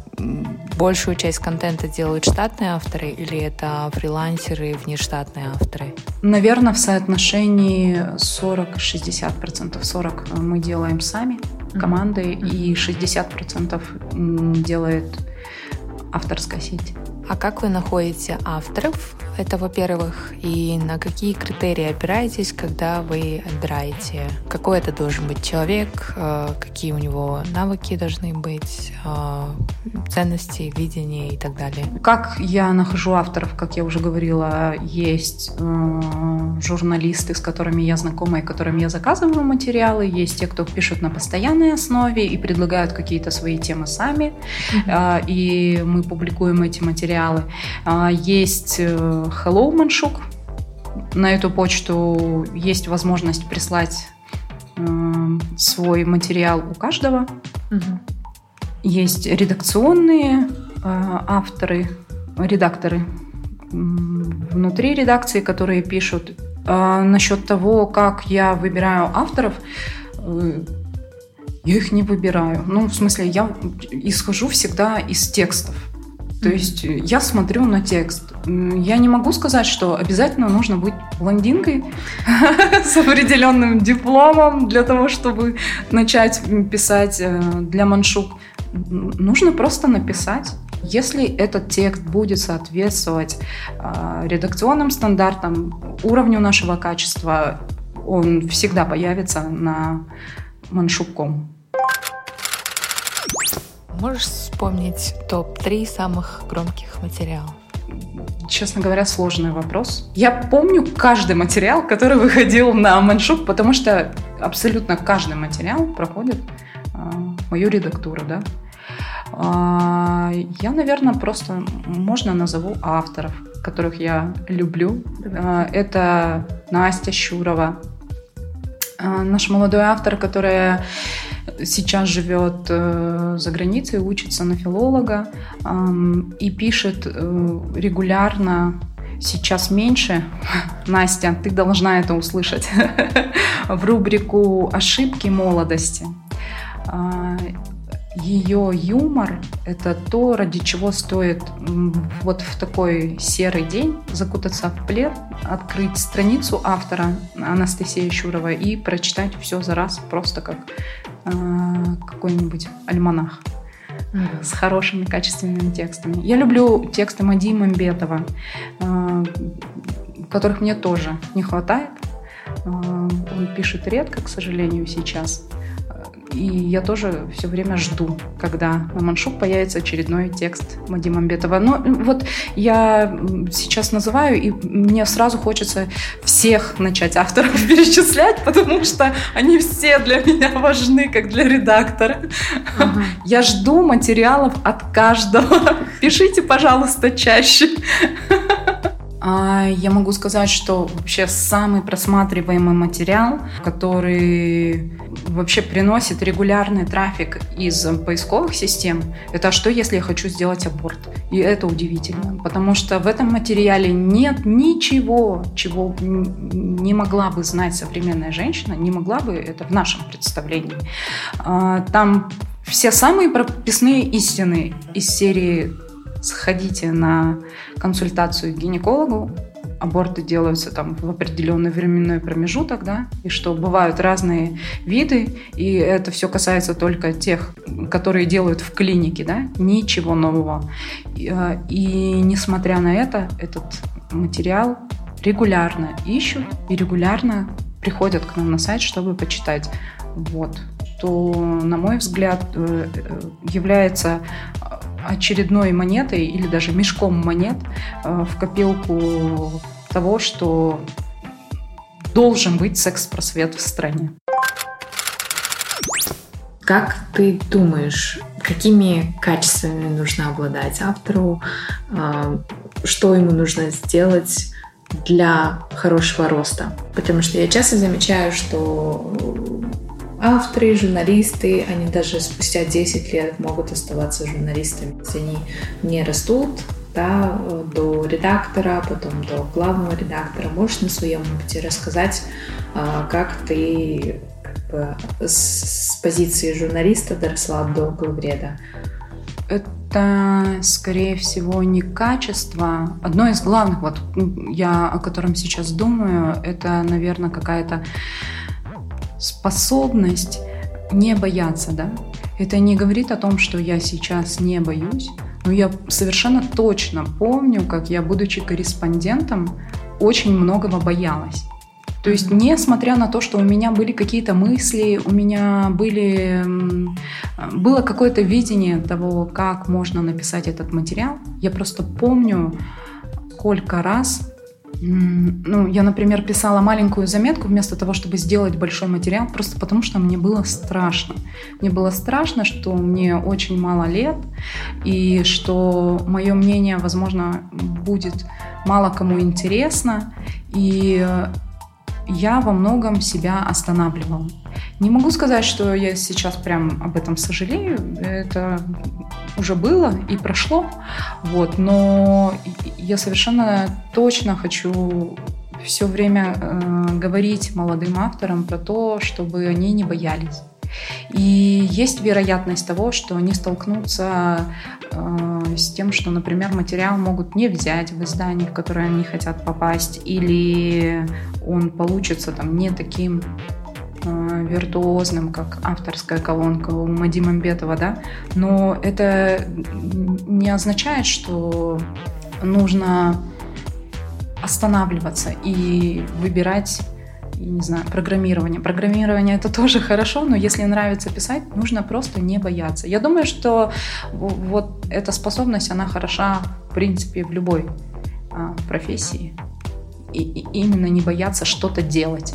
большую часть контента делают штатные авторы или это фрилансеры и внештатные авторы? Наверное, в соотношении 40-60%. 40% мы делаем сами командой, mm-hmm. и 60% делает авторская сеть. А как вы находите авторов? Это, во-первых, и на какие критерии опираетесь, когда вы отбираете? Какой это должен быть человек? Э, какие у него навыки должны быть? Э, ценности, видения и так далее? Как я нахожу авторов? Как я уже говорила, есть э, журналисты, с которыми я знакома и которым я заказываю материалы. Есть те, кто пишут на постоянной основе и предлагают какие-то свои темы сами. Mm-hmm. И мы публикуем эти материалы есть Hello Маншук, На эту почту есть возможность прислать э, свой материал у каждого. Угу. Есть редакционные э, авторы, редакторы внутри редакции, которые пишут. А насчет того, как я выбираю авторов, я их не выбираю. Ну, в смысле, я исхожу всегда из текстов. То есть я смотрю на текст. Я не могу сказать, что обязательно нужно быть блондинкой с определенным дипломом для того, чтобы начать писать э, для маншук. Нужно просто написать. Если этот текст будет соответствовать э, редакционным стандартам, уровню нашего качества, он всегда появится на маншуком. Можешь вспомнить топ-3 самых громких материалов? Честно говоря, сложный вопрос. Я помню каждый материал, который выходил на Маншук, потому что абсолютно каждый материал проходит э, мою редактуру, да. Э, я, наверное, просто можно назову авторов, которых я люблю. Э, это Настя Щурова, наш молодой автор, которая сейчас живет э, за границей, учится на филолога и пишет э, регулярно сейчас меньше. Настя, ты должна это услышать. в рубрику «Ошибки молодости». А, ее юмор – это то, ради чего стоит вот в такой серый день закутаться в плед, открыть страницу автора Анастасии Щуровой и прочитать все за раз, просто как э, какой-нибудь альманах с хорошими качественными текстами. Я люблю тексты Мади Мамбетова, э, которых мне тоже не хватает. Э, он пишет редко, к сожалению, сейчас. И я тоже все время жду, когда на маншук появится очередной текст Мади Мамбетова. Но вот я сейчас называю, и мне сразу хочется всех начать авторов перечислять, потому что они все для меня важны, как для редактора. Ага. Я жду материалов от каждого. Пишите, пожалуйста, чаще. А, я могу сказать, что вообще самый просматриваемый материал, который вообще приносит регулярный трафик из поисковых систем, это что, если я хочу сделать аборт? И это удивительно, потому что в этом материале нет ничего, чего не могла бы знать современная женщина, не могла бы это в нашем представлении. А, там все самые прописные истины из серии сходите на консультацию к гинекологу, аборты делаются там в определенный временной промежуток, да, и что бывают разные виды, и это все касается только тех, которые делают в клинике, да, ничего нового. И, э, и несмотря на это, этот материал регулярно ищут и регулярно приходят к нам на сайт, чтобы почитать. Вот. То, на мой взгляд, э, э, является очередной монетой или даже мешком монет э, в копилку того, что должен быть секс-просвет в стране. Как ты думаешь, какими качествами нужно обладать автору, э, что ему нужно сделать для хорошего роста? Потому что я часто замечаю, что авторы, журналисты, они даже спустя 10 лет могут оставаться журналистами, если они не растут да, до редактора, потом до главного редактора. Можешь на своем опыте рассказать, а, как ты как бы, с позиции журналиста доросла до главреда? Это, скорее всего, не качество. Одно из главных, вот я о котором сейчас думаю, это, наверное, какая-то способность не бояться, да. Это не говорит о том, что я сейчас не боюсь, но я совершенно точно помню, как я, будучи корреспондентом, очень многого боялась. То есть, несмотря на то, что у меня были какие-то мысли, у меня были, было какое-то видение того, как можно написать этот материал, я просто помню, сколько раз Ну, я, например, писала маленькую заметку вместо того, чтобы сделать большой материал, просто потому что мне было страшно. Мне было страшно, что мне очень мало лет, и что мое мнение, возможно, будет мало кому интересно, и я во многом себя останавливала. Не могу сказать, что я сейчас прям об этом сожалею. Это уже было и прошло. Вот. Но я совершенно точно хочу все время э, говорить молодым авторам про то, чтобы они не боялись. И есть вероятность того, что они столкнутся э, с тем, что, например, материал могут не взять в издании, в которое они хотят попасть, или он получится там не таким э, виртуозным, как авторская колонка у Мади Мамбетова, да, но это не означает, что нужно останавливаться и выбирать не знаю, программирование. Программирование это тоже хорошо, но если нравится писать, нужно просто не бояться. Я думаю, что вот эта способность, она хороша, в принципе, в любой а, профессии. И, и именно не бояться что-то делать.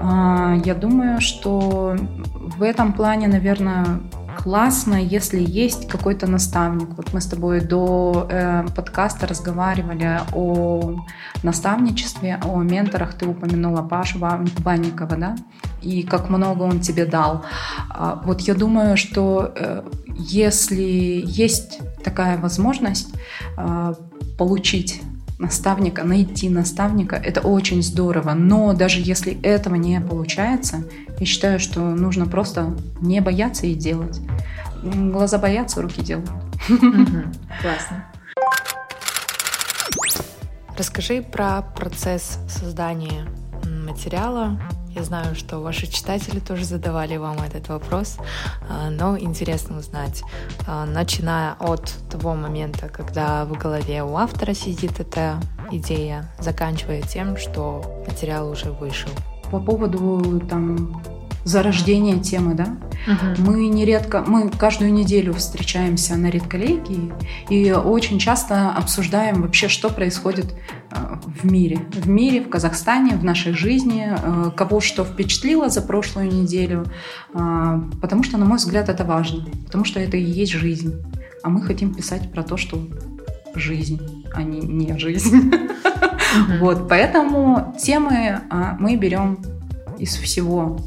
А, я думаю, что в этом плане, наверное, классно, если есть какой-то наставник. Вот мы с тобой до э, подкаста разговаривали о наставничестве, о менторах. Ты упомянула Пашу Банникова, да? И как много он тебе дал. А, вот я думаю, что э, если есть такая возможность э, получить наставника, найти наставника, это очень здорово. Но даже если этого не получается, я считаю, что нужно просто не бояться и делать. Глаза боятся, руки делают. Классно. Расскажи про процесс создания материала, я знаю, что ваши читатели тоже задавали вам этот вопрос, а, но интересно узнать, а, начиная от того момента, когда в голове у автора сидит эта идея, заканчивая тем, что материал уже вышел. По поводу там зарождения темы, да. Угу. Мы нередко, мы каждую неделю встречаемся на редколлегии и очень часто обсуждаем вообще, что происходит э, в мире. В мире, в Казахстане, в нашей жизни, э, кого что впечатлило за прошлую неделю, э, потому что, на мой взгляд, это важно, потому что это и есть жизнь. А мы хотим писать про то, что жизнь, а не не жизнь. Вот, поэтому темы мы берем из всего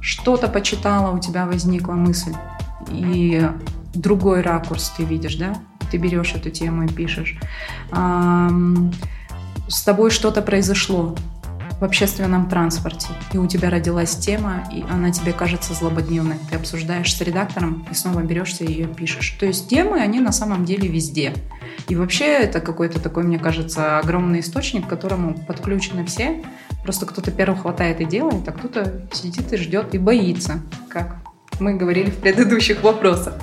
что-то почитала, у тебя возникла мысль, и другой ракурс ты видишь, да? Ты берешь эту тему и пишешь. С тобой что-то произошло в общественном транспорте, и у тебя родилась тема, и она тебе кажется злободневной. Ты обсуждаешь с редактором и снова берешься и ее пишешь. То есть темы, они на самом деле везде. И вообще это какой-то такой, мне кажется, огромный источник, к которому подключены все. Просто кто-то первый хватает и делает, а кто-то сидит и ждет и боится, как мы говорили в предыдущих вопросах.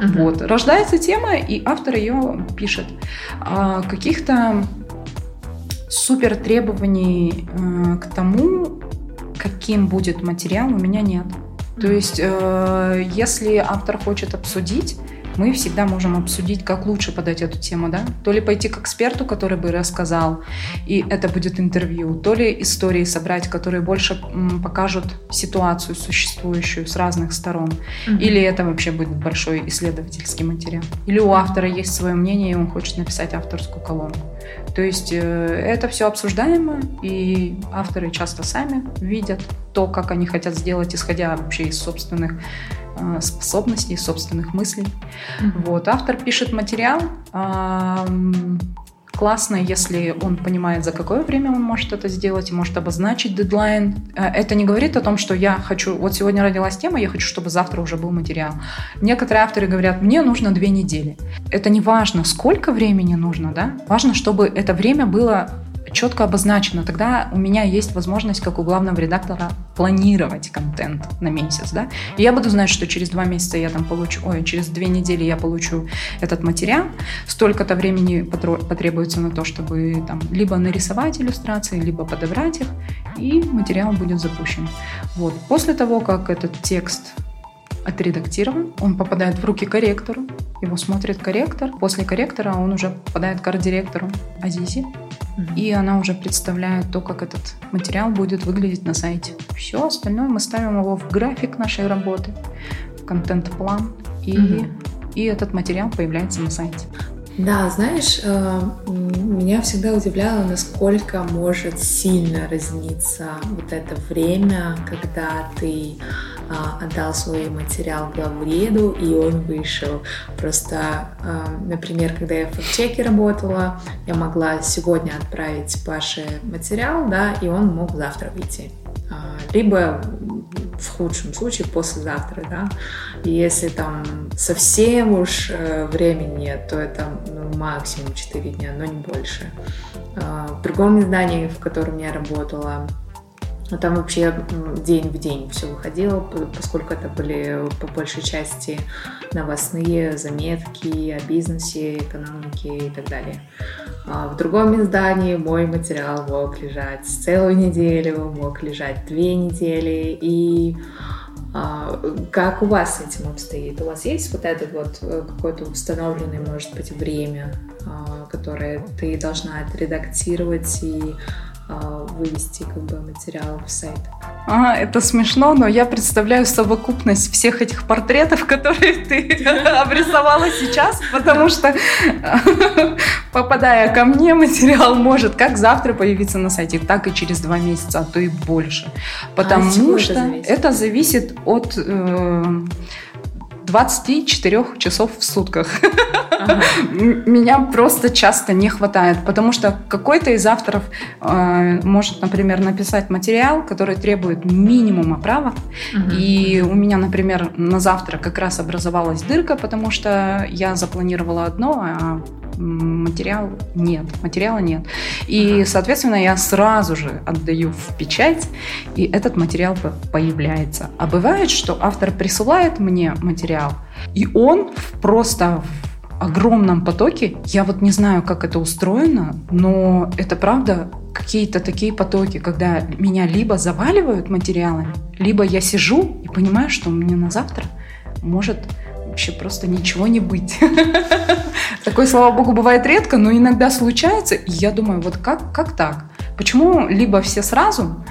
Uh-huh. Вот. Рождается тема, и автор ее пишет. А каких-то супер требований э, к тому, каким будет материал, у меня нет. То есть, э, если автор хочет обсудить, мы всегда можем обсудить, как лучше подать эту тему, да? То ли пойти к эксперту, который бы рассказал, и это будет интервью, то ли истории собрать, которые больше покажут ситуацию существующую с разных сторон, mm-hmm. или это вообще будет большой исследовательский материал. Или у автора есть свое мнение, и он хочет написать авторскую колонку. То есть э, это все обсуждаемо, и авторы часто сами видят то, как они хотят сделать, исходя вообще из собственных способностей, собственных мыслей. Mm-hmm. Вот. Автор пишет материал. Классно, если он понимает, за какое время он может это сделать, и может обозначить дедлайн. Э, это не говорит о том, что я хочу, вот сегодня родилась тема, я хочу, чтобы завтра уже был материал. Некоторые авторы говорят, мне нужно две недели. Это не важно, сколько времени нужно, да? Важно, чтобы это время было четко обозначено, тогда у меня есть возможность, как у главного редактора, планировать контент на месяц, да, и я буду знать, что через два месяца я там получу, ой, через две недели я получу этот материал, столько-то времени потребуется на то, чтобы там либо нарисовать иллюстрации, либо подобрать их, и материал будет запущен. Вот. После того, как этот текст отредактирован, он попадает в руки корректору, его смотрит корректор. После корректора он уже попадает к арт-директору Азизи, mm-hmm. и она уже представляет то, как этот материал будет выглядеть на сайте. Все остальное мы ставим его в график нашей работы, в контент-план, и, mm-hmm. и этот материал появляется на сайте. Да, знаешь, э, меня всегда удивляло, насколько может сильно разниться вот это время, когда ты отдал свой материал главреду, и он вышел. Просто, а, например, когда я в фактчеке работала, я могла сегодня отправить Паше материал, да, и он мог завтра выйти. А, либо в худшем случае послезавтра, да. И если там совсем уж э, времени нет, то это ну, максимум 4 дня, но не больше. В другом издании, в котором я работала, но там вообще день в день все выходило, поскольку это были по большей части новостные заметки о бизнесе, экономике и так далее. А в другом издании мой материал мог лежать целую неделю, мог лежать две недели. И а, как у вас с этим обстоит? У вас есть вот это вот э, какое-то установленное, может быть, время, а, которое ты должна отредактировать и вывести как бы материал в сайт. Ага, это смешно, но я представляю совокупность всех этих портретов, которые ты обрисовала сейчас, потому что попадая ко мне, материал может как завтра появиться на сайте, так и через два месяца, а то и больше. Потому а что это зависит? это зависит от э, 24 часов в сутках. Ага. Меня просто часто не хватает, потому что какой-то из авторов э, может, например, написать материал, который требует минимума права, угу. и у меня, например, на завтра как раз образовалась дырка, потому что я запланировала одно, а материал нет, материала нет. И, соответственно, я сразу же отдаю в печать, и этот материал появляется. А бывает, что автор присылает мне материал, и он просто в огромном потоке, я вот не знаю, как это устроено, но это правда какие-то такие потоки, когда меня либо заваливают материалами, либо я сижу и понимаю, что мне на завтра может вообще просто ничего не быть. Такое, слава богу, бывает редко, но иногда случается. И я думаю, вот как, как так? Почему либо все сразу?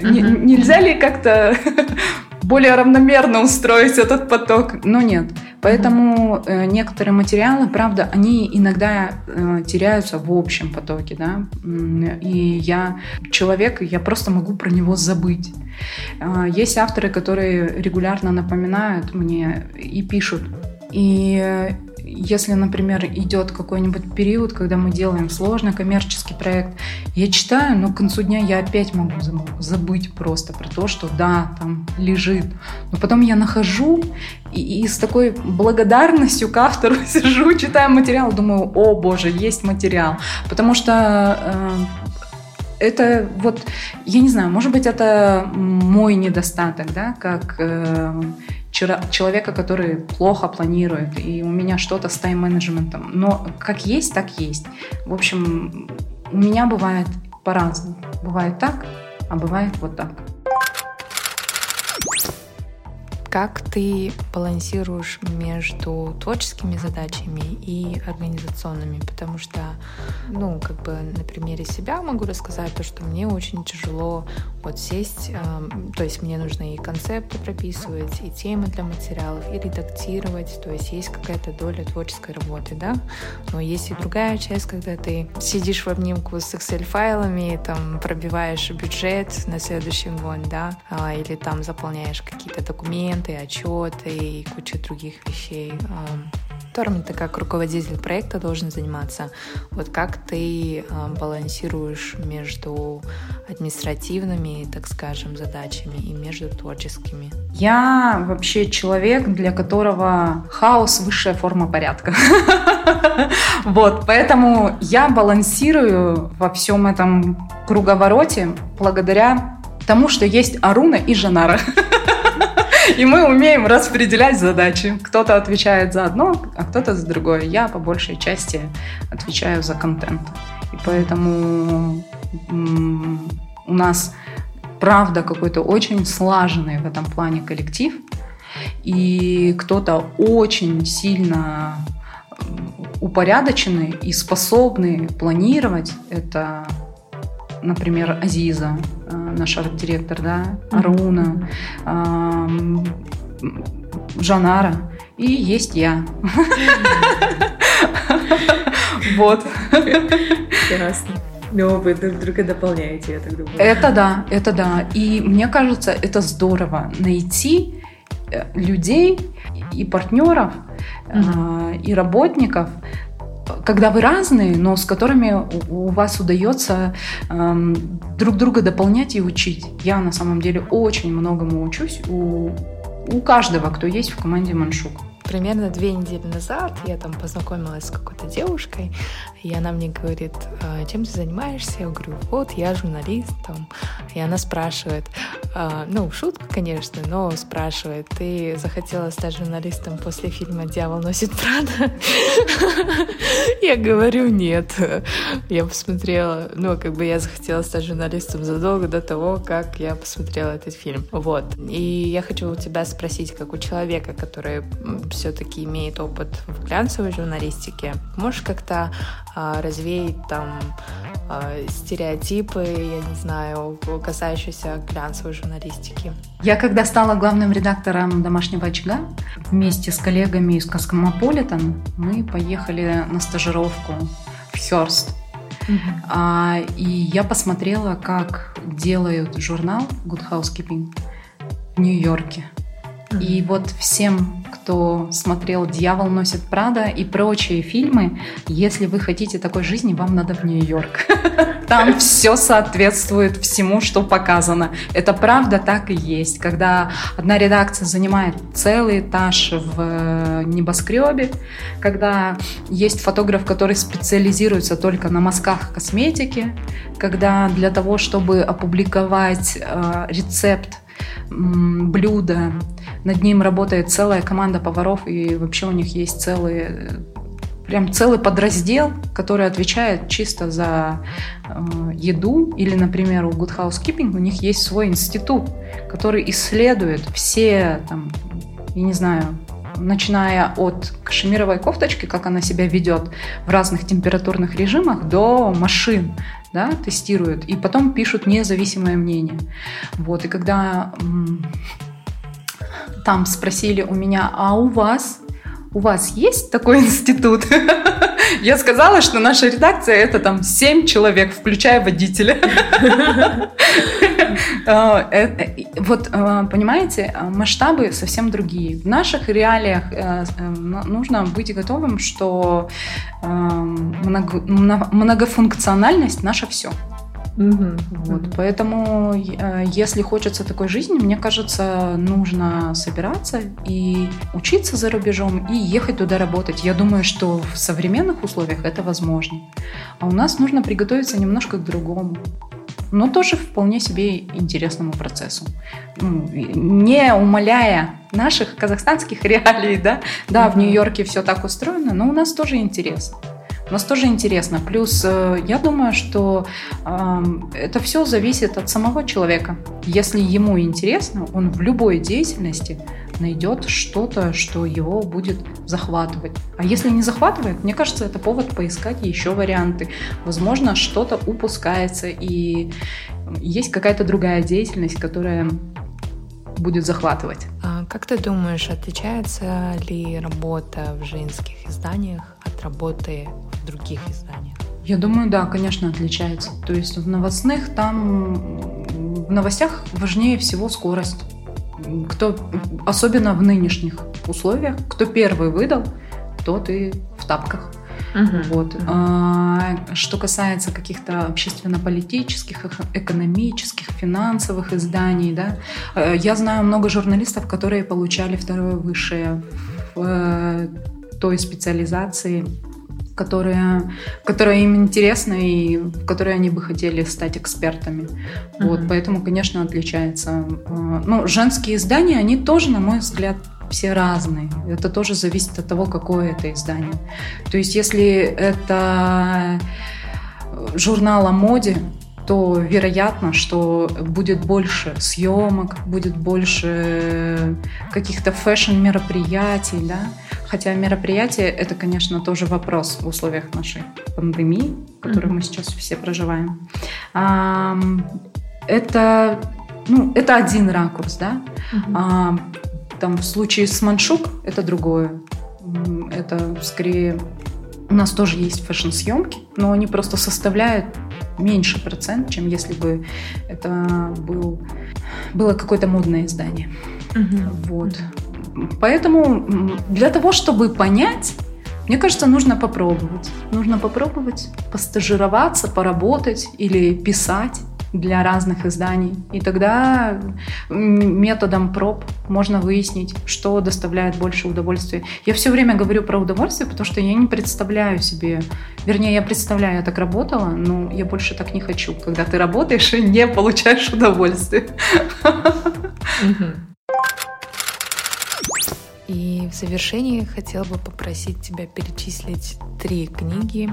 Нельзя ли как-то более равномерно устроить этот поток? Но нет. Поэтому э, некоторые материалы, правда, они иногда э, теряются в общем потоке, да. И я человек, я просто могу про него забыть. Э, есть авторы, которые регулярно напоминают мне и пишут. И если, например, идет какой-нибудь период, когда мы делаем сложный коммерческий проект, я читаю, но к концу дня я опять могу забыть просто про то, что да, там лежит. Но потом я нахожу и, и с такой благодарностью к автору сижу, читаю материал, думаю, о боже, есть материал. Потому что э, это вот, я не знаю, может быть, это мой недостаток, да, как э, человека, который плохо планирует, и у меня что-то с тайм-менеджментом. Но как есть, так есть. В общем, у меня бывает по-разному. Бывает так, а бывает вот так. Как ты балансируешь между творческими задачами и организационными? Потому что, ну, как бы на примере себя могу рассказать то, что мне очень тяжело вот сесть, э, то есть мне нужно и концепты прописывать, и темы для материалов, и редактировать, то есть есть какая-то доля творческой работы, да? Но есть и другая часть, когда ты сидишь в обнимку с Excel-файлами, там пробиваешь бюджет на следующий год, да, а, или там заполняешь какие-то документы, документы, отчеты и куча других вещей которыми ты как руководитель проекта должен заниматься. Вот как ты балансируешь между административными, так скажем, задачами и между творческими? Я вообще человек, для которого хаос — высшая форма порядка. Вот, поэтому я балансирую во всем этом круговороте благодаря тому, что есть Аруна и Жанара. И мы умеем распределять задачи. Кто-то отвечает за одно, а кто-то за другое. Я по большей части отвечаю за контент. И поэтому у нас правда какой-то очень слаженный в этом плане коллектив. и кто-то очень сильно упорядоченный и способный планировать, это, например, Азиза, э, наш арт-директор, да, Аруна, Жанара, и есть я. Вот. Прекрасно. Но вы друг друга дополняете, я так думаю. Это да, это да. И мне кажется, это здорово найти э, людей и партнеров, mm-hmm. и работников, когда вы разные, но с которыми у вас удается эм, друг друга дополнять и учить. Я на самом деле очень многому учусь у, у каждого, кто есть в команде Маншук примерно две недели назад я там познакомилась с какой-то девушкой, и она мне говорит, «А, чем ты занимаешься? Я говорю, вот, я журналист. Там. И она спрашивает, «А, ну, шутка, конечно, но спрашивает, ты захотела стать журналистом после фильма «Дьявол носит Прада»? Я говорю, нет. Я посмотрела, ну, как бы я захотела стать журналистом задолго до того, как я посмотрела этот фильм. Вот. И я хочу у тебя спросить, как у человека, который все-таки имеет опыт в глянцевой журналистике, можешь как-то а, развеять там а, стереотипы, я не знаю, касающиеся глянцевой журналистики? Я когда стала главным редактором «Домашнего очага», вместе с коллегами из «Cosmopolitan» мы поехали на стажировку в Hearst. Uh-huh. А, и я посмотрела, как делают журнал Good Housekeeping в Нью-Йорке. И вот всем кто смотрел «Дьявол носит Прада» и прочие фильмы, если вы хотите такой жизни, вам надо в Нью-Йорк. Там все соответствует всему, что показано. Это правда так и есть. Когда одна редакция занимает целый этаж в небоскребе, когда есть фотограф, который специализируется только на мазках косметики, когда для того, чтобы опубликовать э, рецепт блюда. Над ним работает целая команда поваров, и вообще у них есть целый прям целый подраздел, который отвечает чисто за э, еду. Или, например, у Good Housekeeping у них есть свой институт, который исследует все, там, я не знаю, начиная от кашемировой кофточки, как она себя ведет в разных температурных режимах, до машин, да, тестируют, и потом пишут независимое мнение. Вот, и когда там спросили у меня, а у вас, у вас есть такой институт? Я сказала, что наша редакция это там 7 человек, включая водителя. Э, э, вот, э, понимаете, масштабы совсем другие. В наших реалиях нужно быть готовым, что многофункциональность наше все. Угу. Вот, поэтому, э, если хочется такой жизни, мне кажется, нужно собираться и учиться за рубежом и ехать туда работать. Я думаю, что в современных условиях это возможно. А у нас нужно приготовиться немножко к другому но тоже вполне себе интересному процессу. Ну, не умаляя наших казахстанских реалий, да, да, в Нью-Йорке все так устроено, но у нас тоже интересно. У нас тоже интересно. Плюс э, я думаю, что э, это все зависит от самого человека. Если ему интересно, он в любой деятельности найдет что-то, что его будет захватывать. А если не захватывает, мне кажется, это повод поискать еще варианты. Возможно, что-то упускается, и есть какая-то другая деятельность, которая будет захватывать. А как ты думаешь, отличается ли работа в женских изданиях от работы в других изданиях? Я думаю, да, конечно, отличается. То есть в новостных там в новостях важнее всего скорость. Кто, особенно в нынешних условиях, кто первый выдал, тот и в тапках. Угу. Вот. А, что касается каких-то общественно-политических, экономических, финансовых изданий, да, э, я знаю много журналистов, которые получали второе высшее в э, той специализации, которая, которая им интересна и в которой они бы хотели стать экспертами. Mm-hmm. Вот, поэтому, конечно, отличается. Э, ну, женские издания, они тоже, на мой взгляд, все разные. Это тоже зависит от того, какое это издание. То есть, если это журнал о моде, то вероятно, что будет больше съемок, будет больше каких-то фэшн-мероприятий, да. Хотя мероприятие это, конечно, тоже вопрос в условиях нашей пандемии, которую mm-hmm. мы сейчас все проживаем. Это, ну, это один ракурс, да. Mm-hmm. Там в случае с Маншук это другое. Это скорее у нас тоже есть фэшн-съемки, но они просто составляют меньше процент, чем если бы это был, было какое-то модное издание. Угу. Вот. Поэтому для того, чтобы понять, мне кажется, нужно попробовать. Нужно попробовать постажироваться, поработать или писать для разных изданий. И тогда методом проб можно выяснить, что доставляет больше удовольствия. Я все время говорю про удовольствие, потому что я не представляю себе, вернее, я представляю, я так работала, но я больше так не хочу, когда ты работаешь и не получаешь удовольствие. И в завершении хотела бы попросить тебя перечислить три книги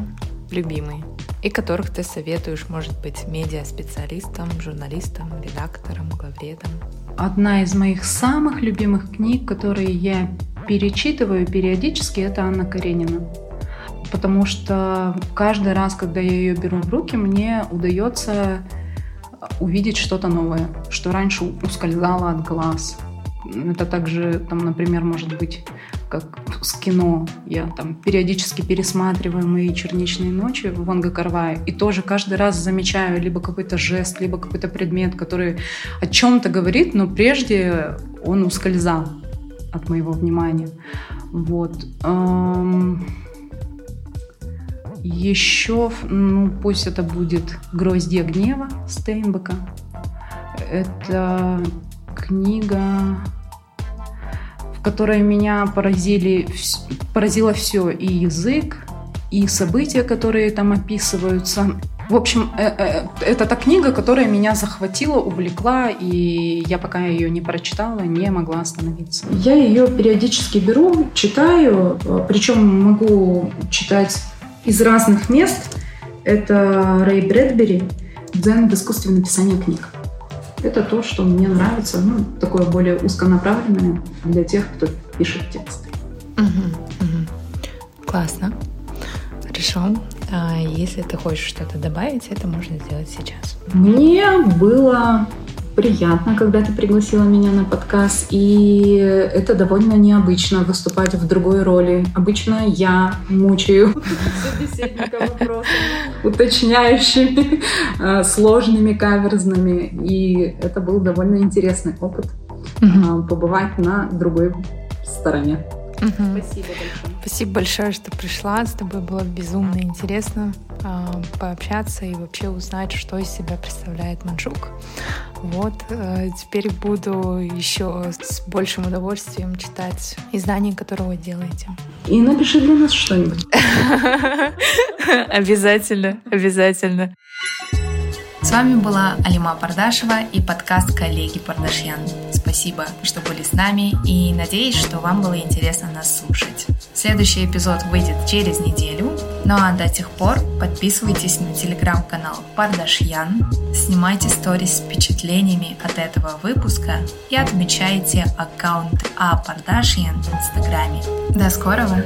любимые и которых ты советуешь, может быть, медиа-специалистам, журналистам, редакторам, главредам? Одна из моих самых любимых книг, которые я перечитываю периодически, это Анна Каренина. Потому что каждый раз, когда я ее беру в руки, мне удается увидеть что-то новое, что раньше ускользало от глаз. Это также, там, например, может быть как с кино. Я там периодически пересматриваю мои черничные ночи в Ванга Карвае и тоже каждый раз замечаю либо какой-то жест, либо какой-то предмет, который о чем-то говорит, но прежде он ускользал от моего внимания. Вот. Еще, ну, пусть это будет «Гроздья гнева» Стейнбека. Это книга которые меня поразили, поразило все, и язык, и события, которые там описываются. В общем, э, э, это та книга, которая меня захватила, увлекла, и я пока ее не прочитала, не могла остановиться. Я ее периодически беру, читаю, причем могу читать из разных мест. Это Рэй Брэдбери «Дзен в искусстве написания книг». Это то, что мне нравится, ну, такое более узконаправленное для тех, кто пишет тексты. Угу, угу. Классно. Хорошо. А если ты хочешь что-то добавить, это можно сделать сейчас. Мне было приятно, когда ты пригласила меня на подкаст, и это довольно необычно выступать в другой роли. Обычно я мучаю собеседника вопросами, уточняющими, э, сложными, каверзными, и это был довольно интересный опыт э, побывать на другой стороне. Спасибо большое. Спасибо большое, что пришла. С тобой было безумно интересно э, пообщаться и вообще узнать, что из себя представляет Манчук. Вот, э, теперь буду еще с большим удовольствием читать издание, которое вы делаете. И напиши для нас что-нибудь. Обязательно, обязательно. С вами была Алима Пардашева и подкаст «Коллеги Пардашьян». Спасибо, что были с нами и надеюсь, что вам было интересно нас слушать. Следующий эпизод выйдет через неделю, ну а до тех пор подписывайтесь на телеграм-канал Пардашьян, снимайте сторис с впечатлениями от этого выпуска и отмечайте аккаунт А Пардашьян в инстаграме. До скорого!